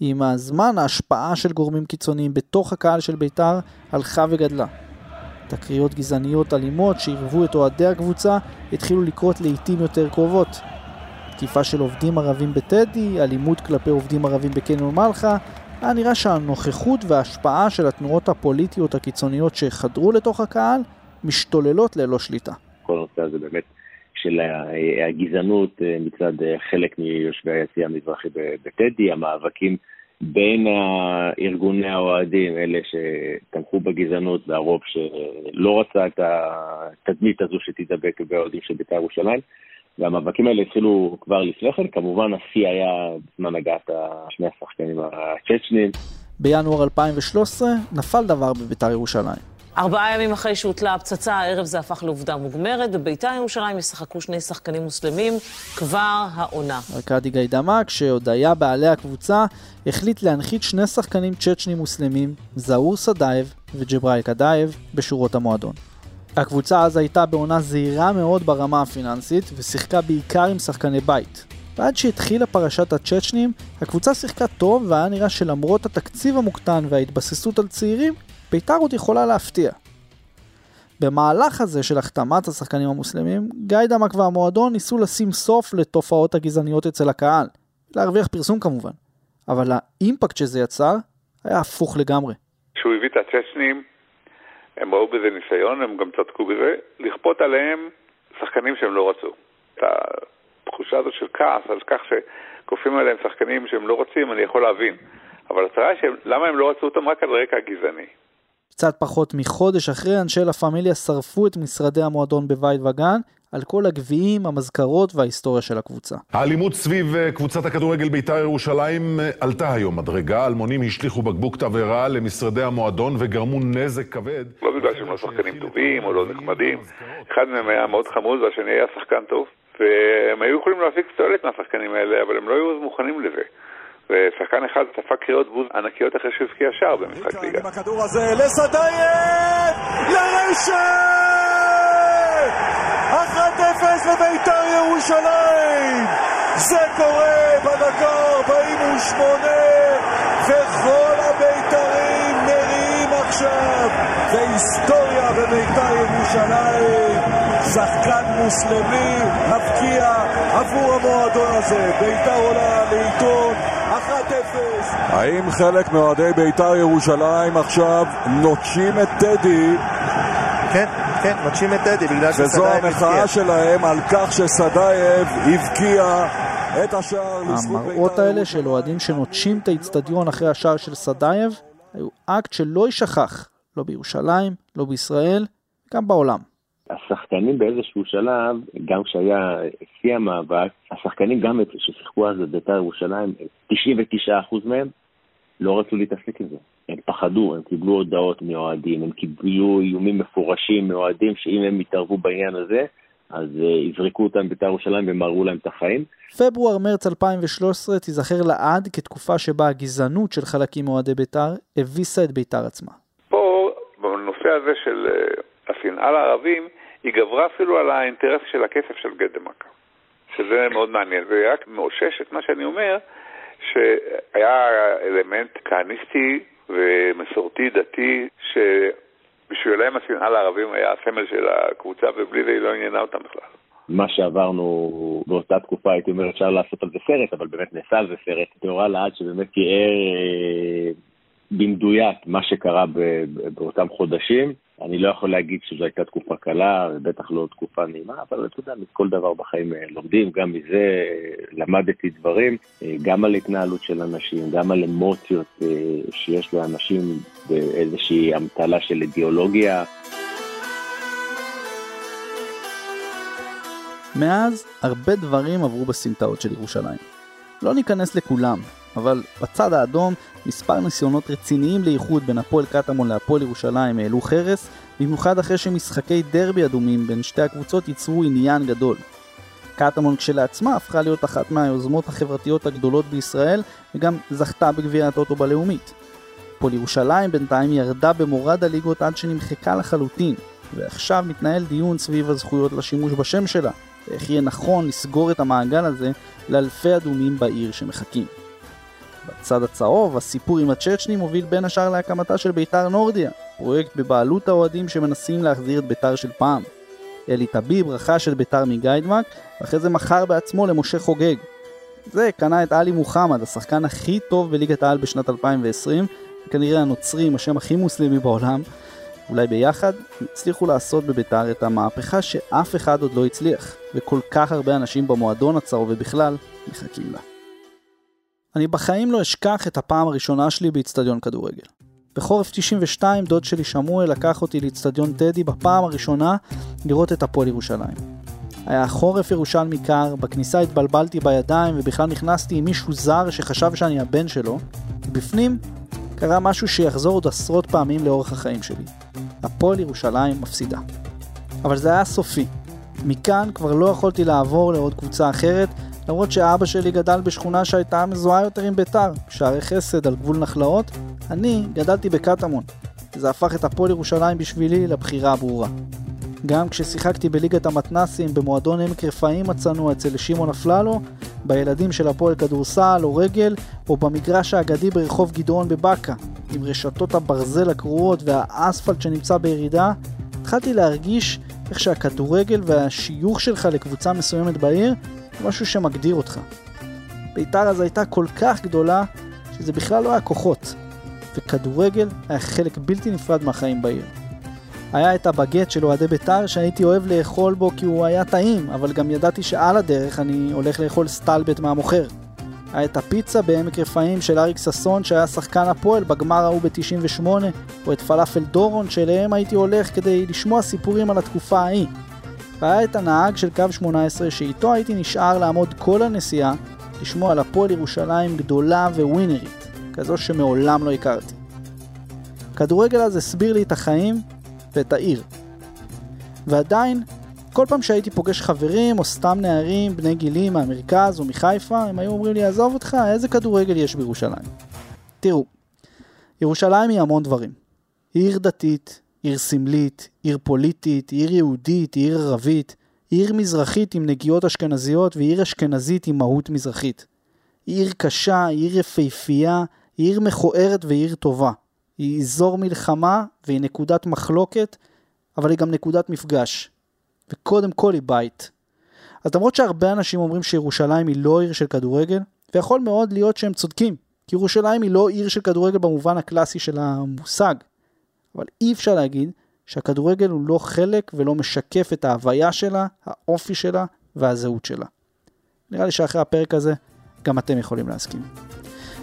עם הזמן ההשפעה של גורמים קיצוניים בתוך הקהל של בית"ר הלכה וגדלה. תקריות גזעניות אלימות שעירבו את אוהדי הקבוצה התחילו לקרות לעיתים יותר קרובות. תקיפה של עובדים ערבים בטדי, אלימות כלפי עובדים ערבים בקניון מלחה, היה נראה שהנוכחות וההשפעה של התנועות הפוליטיות הקיצוניות שחדרו לתוך הקהל משתוללות ללא שליטה. כל הנושא הזה באמת של הגזענות אה, מצד אה, חלק מיושבי היציע המזרחי בטדי, המאבקים בין ארגוני האוהדים, אלה שתמכו בגזענות והרוב שלא רצה את התדמית הזו שתידבק באוהדים של בית"ר ירושלים. והמאבקים האלה התחילו כבר לפני כן, כמובן השיא היה בזמן הגעת שני השחקנים הצ'צ'נים. בינואר 2013 נפל דבר בבית"ר ירושלים. ארבעה ימים אחרי שהוטלה הפצצה, הערב זה הפך לעובדה מוגמרת. בביתר ירושלים ישחקו שני שחקנים מוסלמים כבר העונה. ארכדי גיידמק, שעוד היה בעלי הקבוצה, החליט להנחית שני שחקנים צ'צ'נים מוסלמים, זהור סדאייב וג'ברייל קדאייב, בשורות המועדון. הקבוצה אז הייתה בעונה זהירה מאוד ברמה הפיננסית, ושיחקה בעיקר עם שחקני בית. ועד שהתחילה פרשת הצ'צ'נים, הקבוצה שיחקה טוב והיה נראה שלמרות התקציב המוקטן וההתבססות על צעירים, ביתר עוד יכולה להפתיע. במהלך הזה של החתמת השחקנים המוסלמים, גיא דמק והמועדון ניסו לשים סוף לתופעות הגזעניות אצל הקהל. להרוויח פרסום כמובן. אבל האימפקט שזה יצר היה הפוך לגמרי. כשהוא הביא את הצ'צ'נים, הם ראו בזה ניסיון, הם גם צדקו בזה, לכפות עליהם שחקנים שהם לא רצו. את התחושה הזאת של כעס על כך שכופים עליהם שחקנים שהם לא רוצים, אני יכול להבין. אבל הצרה היא למה הם לא רצו אותם רק על רקע גזעני. קצת פחות מחודש אחרי, אנשי לה פמיליה שרפו את משרדי המועדון בבית וגן, על כל הגביעים, המזכרות וההיסטוריה של הקבוצה. האלימות סביב אה, קבוצת הכדורגל בית"ר ירושלים אה, עלתה היום מדרגה. אלמונים השליכו בקבוק תבערה למשרדי המועדון וגרמו נזק כבד. לא בגלל שהם לא שחקנים טובים או לא נחמדים. אחד מהם היה מאוד חמוד והשני היה שחקן טוב. והם היו יכולים להפיק תועלת מהשחקנים האלה, אבל הם לא היו מוכנים לזה. ושחקן אחד ספג קריאות בוז ענקיות אחרי שהוא הבקיע שער במשחק ליגה. עם הכדור הזה לסדייב! לרשת! 1-0 לביתר ירושלים! זה קורה בדקה 48 וכל הבית"רים נראים עכשיו והיסטוריה בביתר ירושלים שחקן מוסלמי מבקיע עבור המועדון הזה ביתר עולה לעיתון 1-0. האם חלק מאוהדי בית"ר ירושלים עכשיו נוטשים את טדי? כן, כן, נוטשים את טדי בגלל שסדאייב הבקיע. וזו המחאה שלהם על כך שסדאייב הבקיע את השער המראות האלה של אוהדים שנוטשים את האיצטדיון אחרי השער של סדאייב היו אקט שלא יישכח, לא בירושלים, לא בישראל, גם בעולם. השחקנים באיזשהו שלב, גם כשהיה שיא המאבק, השחקנים גם ששיחקו אז בבית"ר ירושלים, 99% מהם לא רצו להתעסק עם זה. הם פחדו, הם קיבלו הודעות מאוהדים, הם קיבלו איומים מפורשים מאוהדים שאם הם יתערבו בעניין הזה, אז uh, יזרקו אותם בבית"ר ירושלים ומררו להם את החיים. פברואר-מרץ 2013 תיזכר לעד כתקופה שבה הגזענות של חלקים מאוהדי בית"ר הביסה את בית"ר עצמה. פה, בנושא הזה של uh, השנאה לערבים, היא גברה אפילו על האינטרס של הכסף של גדמק, שזה מאוד מעניין, זה רק מאושש את מה שאני אומר, שהיה אלמנט כהניסטי ומסורתי דתי, שבשבילם השנאה לערבים היה הסמל של הקבוצה, ובלי זה היא לא עניינה אותם בכלל. מה שעברנו באותה תקופה, הייתי אומר, אפשר לעשות על זה סרט, אבל באמת נעשה על זה סרט. תאורה לעד שבאמת תיאר אה, במדויק מה שקרה באותם חודשים. אני לא יכול להגיד שזו הייתה תקופה קלה, ובטח לא תקופה נעימה, אבל אתה יודע, מכל דבר בחיים אה, לומדים, גם מזה אה, למדתי דברים, אה, גם על התנהלות של אנשים, גם על אמוציות שיש לאנשים באיזושהי אמתלה של אידיאולוגיה. מאז, הרבה דברים עברו בסמטאות של ירושלים. לא ניכנס לכולם, אבל בצד האדום מספר ניסיונות רציניים לאיחוד בין הפועל קטמון להפועל ירושלים העלו חרס, במיוחד אחרי שמשחקי דרבי אדומים בין שתי הקבוצות ייצרו עניין גדול. קטמון כשלעצמה הפכה להיות אחת מהיוזמות החברתיות הגדולות בישראל וגם זכתה בגביע הטוטו בלאומית. הפועל ירושלים בינתיים ירדה במורד הליגות עד שנמחקה לחלוטין, ועכשיו מתנהל דיון סביב הזכויות לשימוש בשם שלה, ואיך יהיה נכון לסגור את המעגל הזה לאלפי אדומים בעיר שמחכים. בצד הצהוב, הסיפור עם הצ'צ'נים מוביל בין השאר להקמתה של ביתר נורדיה, פרויקט בבעלות האוהדים שמנסים להחזיר את ביתר של פעם. אלי טביב רכש את ביתר מגיידמק, ואחרי זה מכר בעצמו למשה חוגג. זה קנה את עלי מוחמד, השחקן הכי טוב בליגת העל בשנת 2020, וכנראה הנוצרי עם השם הכי מוסלמי בעולם. אולי ביחד הצליחו לעשות בביתר את המהפכה שאף אחד עוד לא הצליח, וכל כך הרבה אנשים במועדון הצהוב ובכלל מחכים לה. אני בחיים לא אשכח את הפעם הראשונה שלי באיצטדיון כדורגל. בחורף 92 דוד שלי שמואל לקח אותי לאיצטדיון טדי בפעם הראשונה לראות את הפועל ירושלים. היה חורף ירושלמי קר, בכניסה התבלבלתי בידיים ובכלל נכנסתי עם מישהו זר שחשב שאני הבן שלו, ובפנים קרה משהו שיחזור עוד עשרות פעמים לאורך החיים שלי. הפועל ירושלים מפסידה. אבל זה היה סופי. מכאן כבר לא יכולתי לעבור לעוד קבוצה אחרת, למרות שאבא שלי גדל בשכונה שהייתה מזוהה יותר עם ביתר, שערי חסד על גבול נחלאות, אני גדלתי בקטמון. זה הפך את הפועל ירושלים בשבילי לבחירה הברורה. גם כששיחקתי בליגת המתנסים במועדון עמק רפאים הצנוע אצל שמעון אפללו, בילדים של הפועל כדורסל או רגל, או במגרש האגדי ברחוב גדעון בבאקה, עם רשתות הברזל הקרועות והאספלט שנמצא בירידה, התחלתי להרגיש איך שהכדורגל והשיוך שלך לקבוצה מסוימת בעיר משהו שמגדיר אותך. ביתר אז הייתה כל כך גדולה, שזה בכלל לא היה כוחות, וכדורגל היה חלק בלתי נפרד מהחיים בעיר. היה את הבגט של אוהדי ביתר שהייתי אוהב לאכול בו כי הוא היה טעים, אבל גם ידעתי שעל הדרך אני הולך לאכול סטלבט מהמוכר. היה את הפיצה בעמק רפאים של אריק ששון שהיה שחקן הפועל בגמר ההוא ב-98, או את פלאפל דורון שאליהם הייתי הולך כדי לשמוע סיפורים על התקופה ההיא. והיה את הנהג של קו 18 שאיתו הייתי נשאר לעמוד כל הנסיעה לשמוע על הפועל ירושלים גדולה וווינרית, כזו שמעולם לא הכרתי. כדורגל אז הסביר לי את החיים ואת העיר. ועדיין, כל פעם שהייתי פוגש חברים או סתם נערים בני גילי מהמרכז או מחיפה, הם היו אומרים לי, עזוב אותך, איזה כדורגל יש בירושלים? תראו, ירושלים היא המון דברים. היא עיר דתית, עיר סמלית, עיר פוליטית, עיר יהודית, עיר ערבית, עיר מזרחית עם נגיעות אשכנזיות ועיר אשכנזית עם מהות מזרחית. עיר קשה, עיר יפהפייה, עיר מכוערת ועיר טובה. היא אזור מלחמה והיא נקודת מחלוקת, אבל היא גם נקודת מפגש. וקודם כל היא בית. אז למרות שהרבה אנשים אומרים שירושלים היא לא עיר של כדורגל, ויכול מאוד להיות שהם צודקים, כי ירושלים היא לא עיר של כדורגל במובן הקלאסי של המושג. אבל אי אפשר להגיד שהכדורגל הוא לא חלק ולא משקף את ההוויה שלה, האופי שלה והזהות שלה. נראה לי שאחרי הפרק הזה גם אתם יכולים להסכים.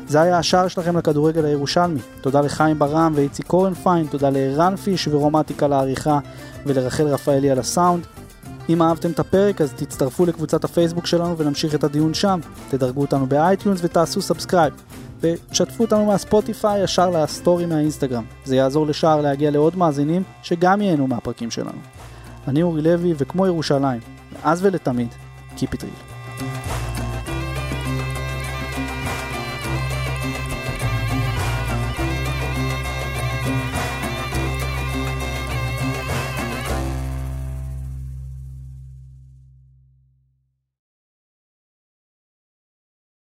זה היה השער שלכם לכדורגל הירושלמי. תודה לחיים ברם ואיציק קורנפיין, תודה לערן פיש ורומטיקה לעריכה ולרחל רפאלי על הסאונד. אם אהבתם את הפרק אז תצטרפו לקבוצת הפייסבוק שלנו ונמשיך את הדיון שם. תדרגו אותנו ב iTunes ותעשו subscribe. ותשתפו אותנו מה Spotify ישר לסטורי מהאינסטגרם. זה יעזור לשער להגיע לעוד מאזינים שגם ייהנו מהפרקים שלנו. אני אורי לוי, וכמו ירושלים, מאז ולתמיד, Keep it real.